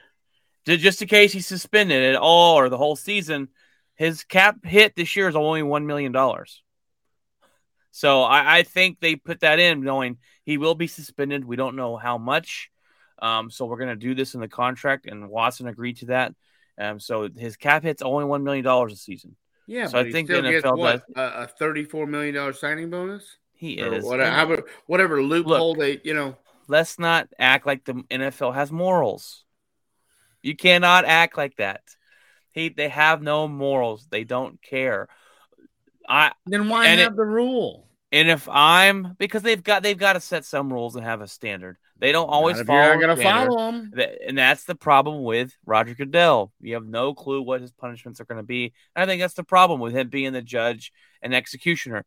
ju- just in case he's suspended at all or the whole season, his cap hit this year is only one million dollars. So I, I think they put that in knowing he will be suspended. We don't know how much. Um, so we're gonna do this in the contract, and Watson agreed to that. Um, so his cap hit's only one million dollars a season. Yeah, So I think still the gets NFL what a, a thirty-four million dollar signing bonus. He is. whatever, whatever loophole they, you know. let's not act like the NFL has morals. You cannot act like that. He they have no morals. They don't care. I Then why have the rule? and if I'm because they've got they've got to set some rules and have a standard. They don't always follow. You're not gonna follow them. And that's the problem with Roger Goodell. You have no clue what his punishments are going to be. And I think that's the problem with him being the judge and executioner.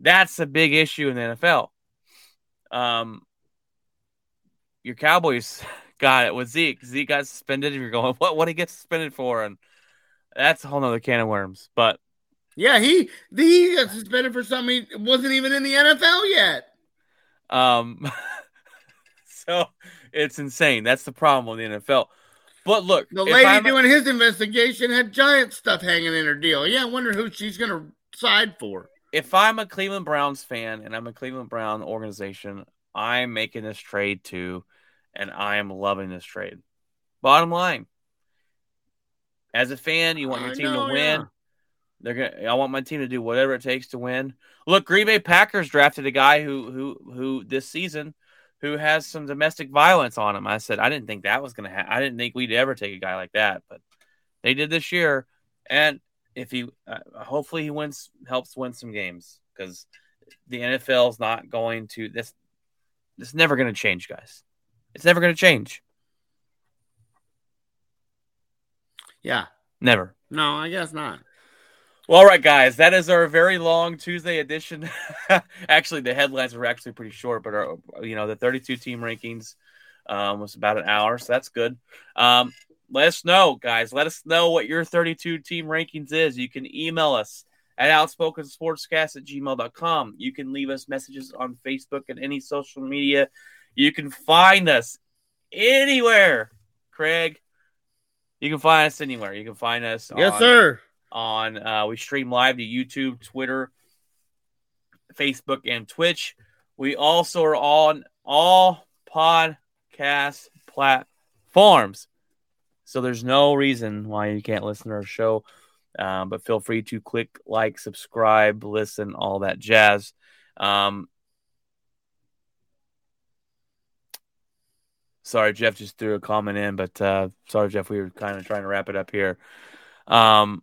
That's a big issue in the NFL. Um, your Cowboys [laughs] got it with Zeke. Zeke got suspended. And you're going, what? What did he get suspended for? And that's a whole nother can of worms. But Yeah, he he got suspended for something he wasn't even in the NFL yet. um, [laughs] so it's insane. That's the problem with the NFL. But look, The lady I'm- doing his investigation had giant stuff hanging in her deal. Yeah, I wonder who she's gonna side for. if I'm a Cleveland Browns fan and I'm a Cleveland Brown organization, I'm making this trade too, and I am loving this trade. Bottom line, as a fan, you want your I team know, to win. yeah. They're gonna. I want my team to do whatever it takes to win. Look, Green Bay Packers drafted a guy who who who this season who has some domestic violence on him. I said I didn't think that was gonna happen. I didn't think we'd ever take a guy like that, but they did this year. And if he, uh, hopefully, he wins, helps win some games because the NFL is not going to this. It's never going to change, guys. It's never going to change. Yeah. Never. No, I guess not. Well, all right, guys, that is our very long Tuesday edition. [laughs] actually, the headlines were actually pretty short, but our, you know, the 32 team rankings um, was about an hour, so that's good. Um, let us know, guys. Let us know what your 32 team rankings is. You can email us at outspokensportscast at gmail.com. You can leave us messages on Facebook and any social media. You can find us anywhere, Craig. You can find us anywhere. You can find us Yes, on- sir. On uh, we stream live to YouTube, Twitter, Facebook, and Twitch. We also are on all podcast platforms. So there's no reason why you can't listen to our show. Um, but feel free to click like, subscribe, listen, all that jazz. Um, sorry, Jeff just threw a comment in, but uh, sorry, Jeff, we were kind of trying to wrap it up here. Um,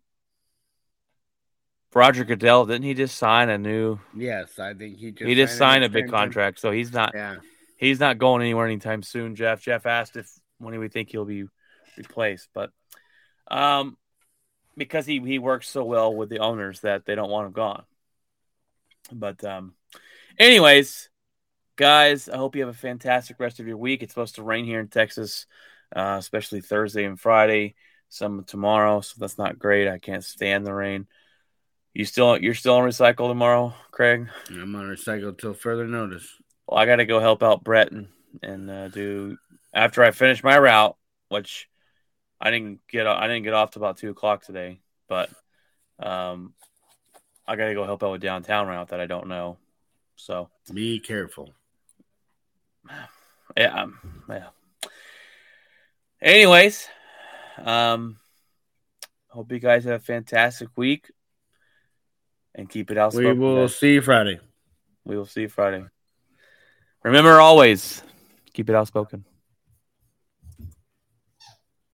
Roger Goodell, didn't he just sign a new? Yes, I think he just he just signed a big contract, so he's not Yeah. he's not going anywhere anytime soon. Jeff Jeff asked if when do we think he'll be replaced, but um, because he he works so well with the owners that they don't want him gone. But um, anyways, guys, I hope you have a fantastic rest of your week. It's supposed to rain here in Texas, uh, especially Thursday and Friday. Some tomorrow, so that's not great. I can't stand the rain. You still you're still on recycle tomorrow, Craig? I'm on recycle till further notice. Well, I got to go help out Brett and and uh, do after I finish my route, which I didn't get I didn't get off to about two o'clock today, but um, I got to go help out with downtown route that I don't know. So Be careful. [sighs] yeah, um, yeah. Anyways, um, hope you guys have a fantastic week and keep it out. We will see you Friday. We will see you Friday. Remember always keep it outspoken.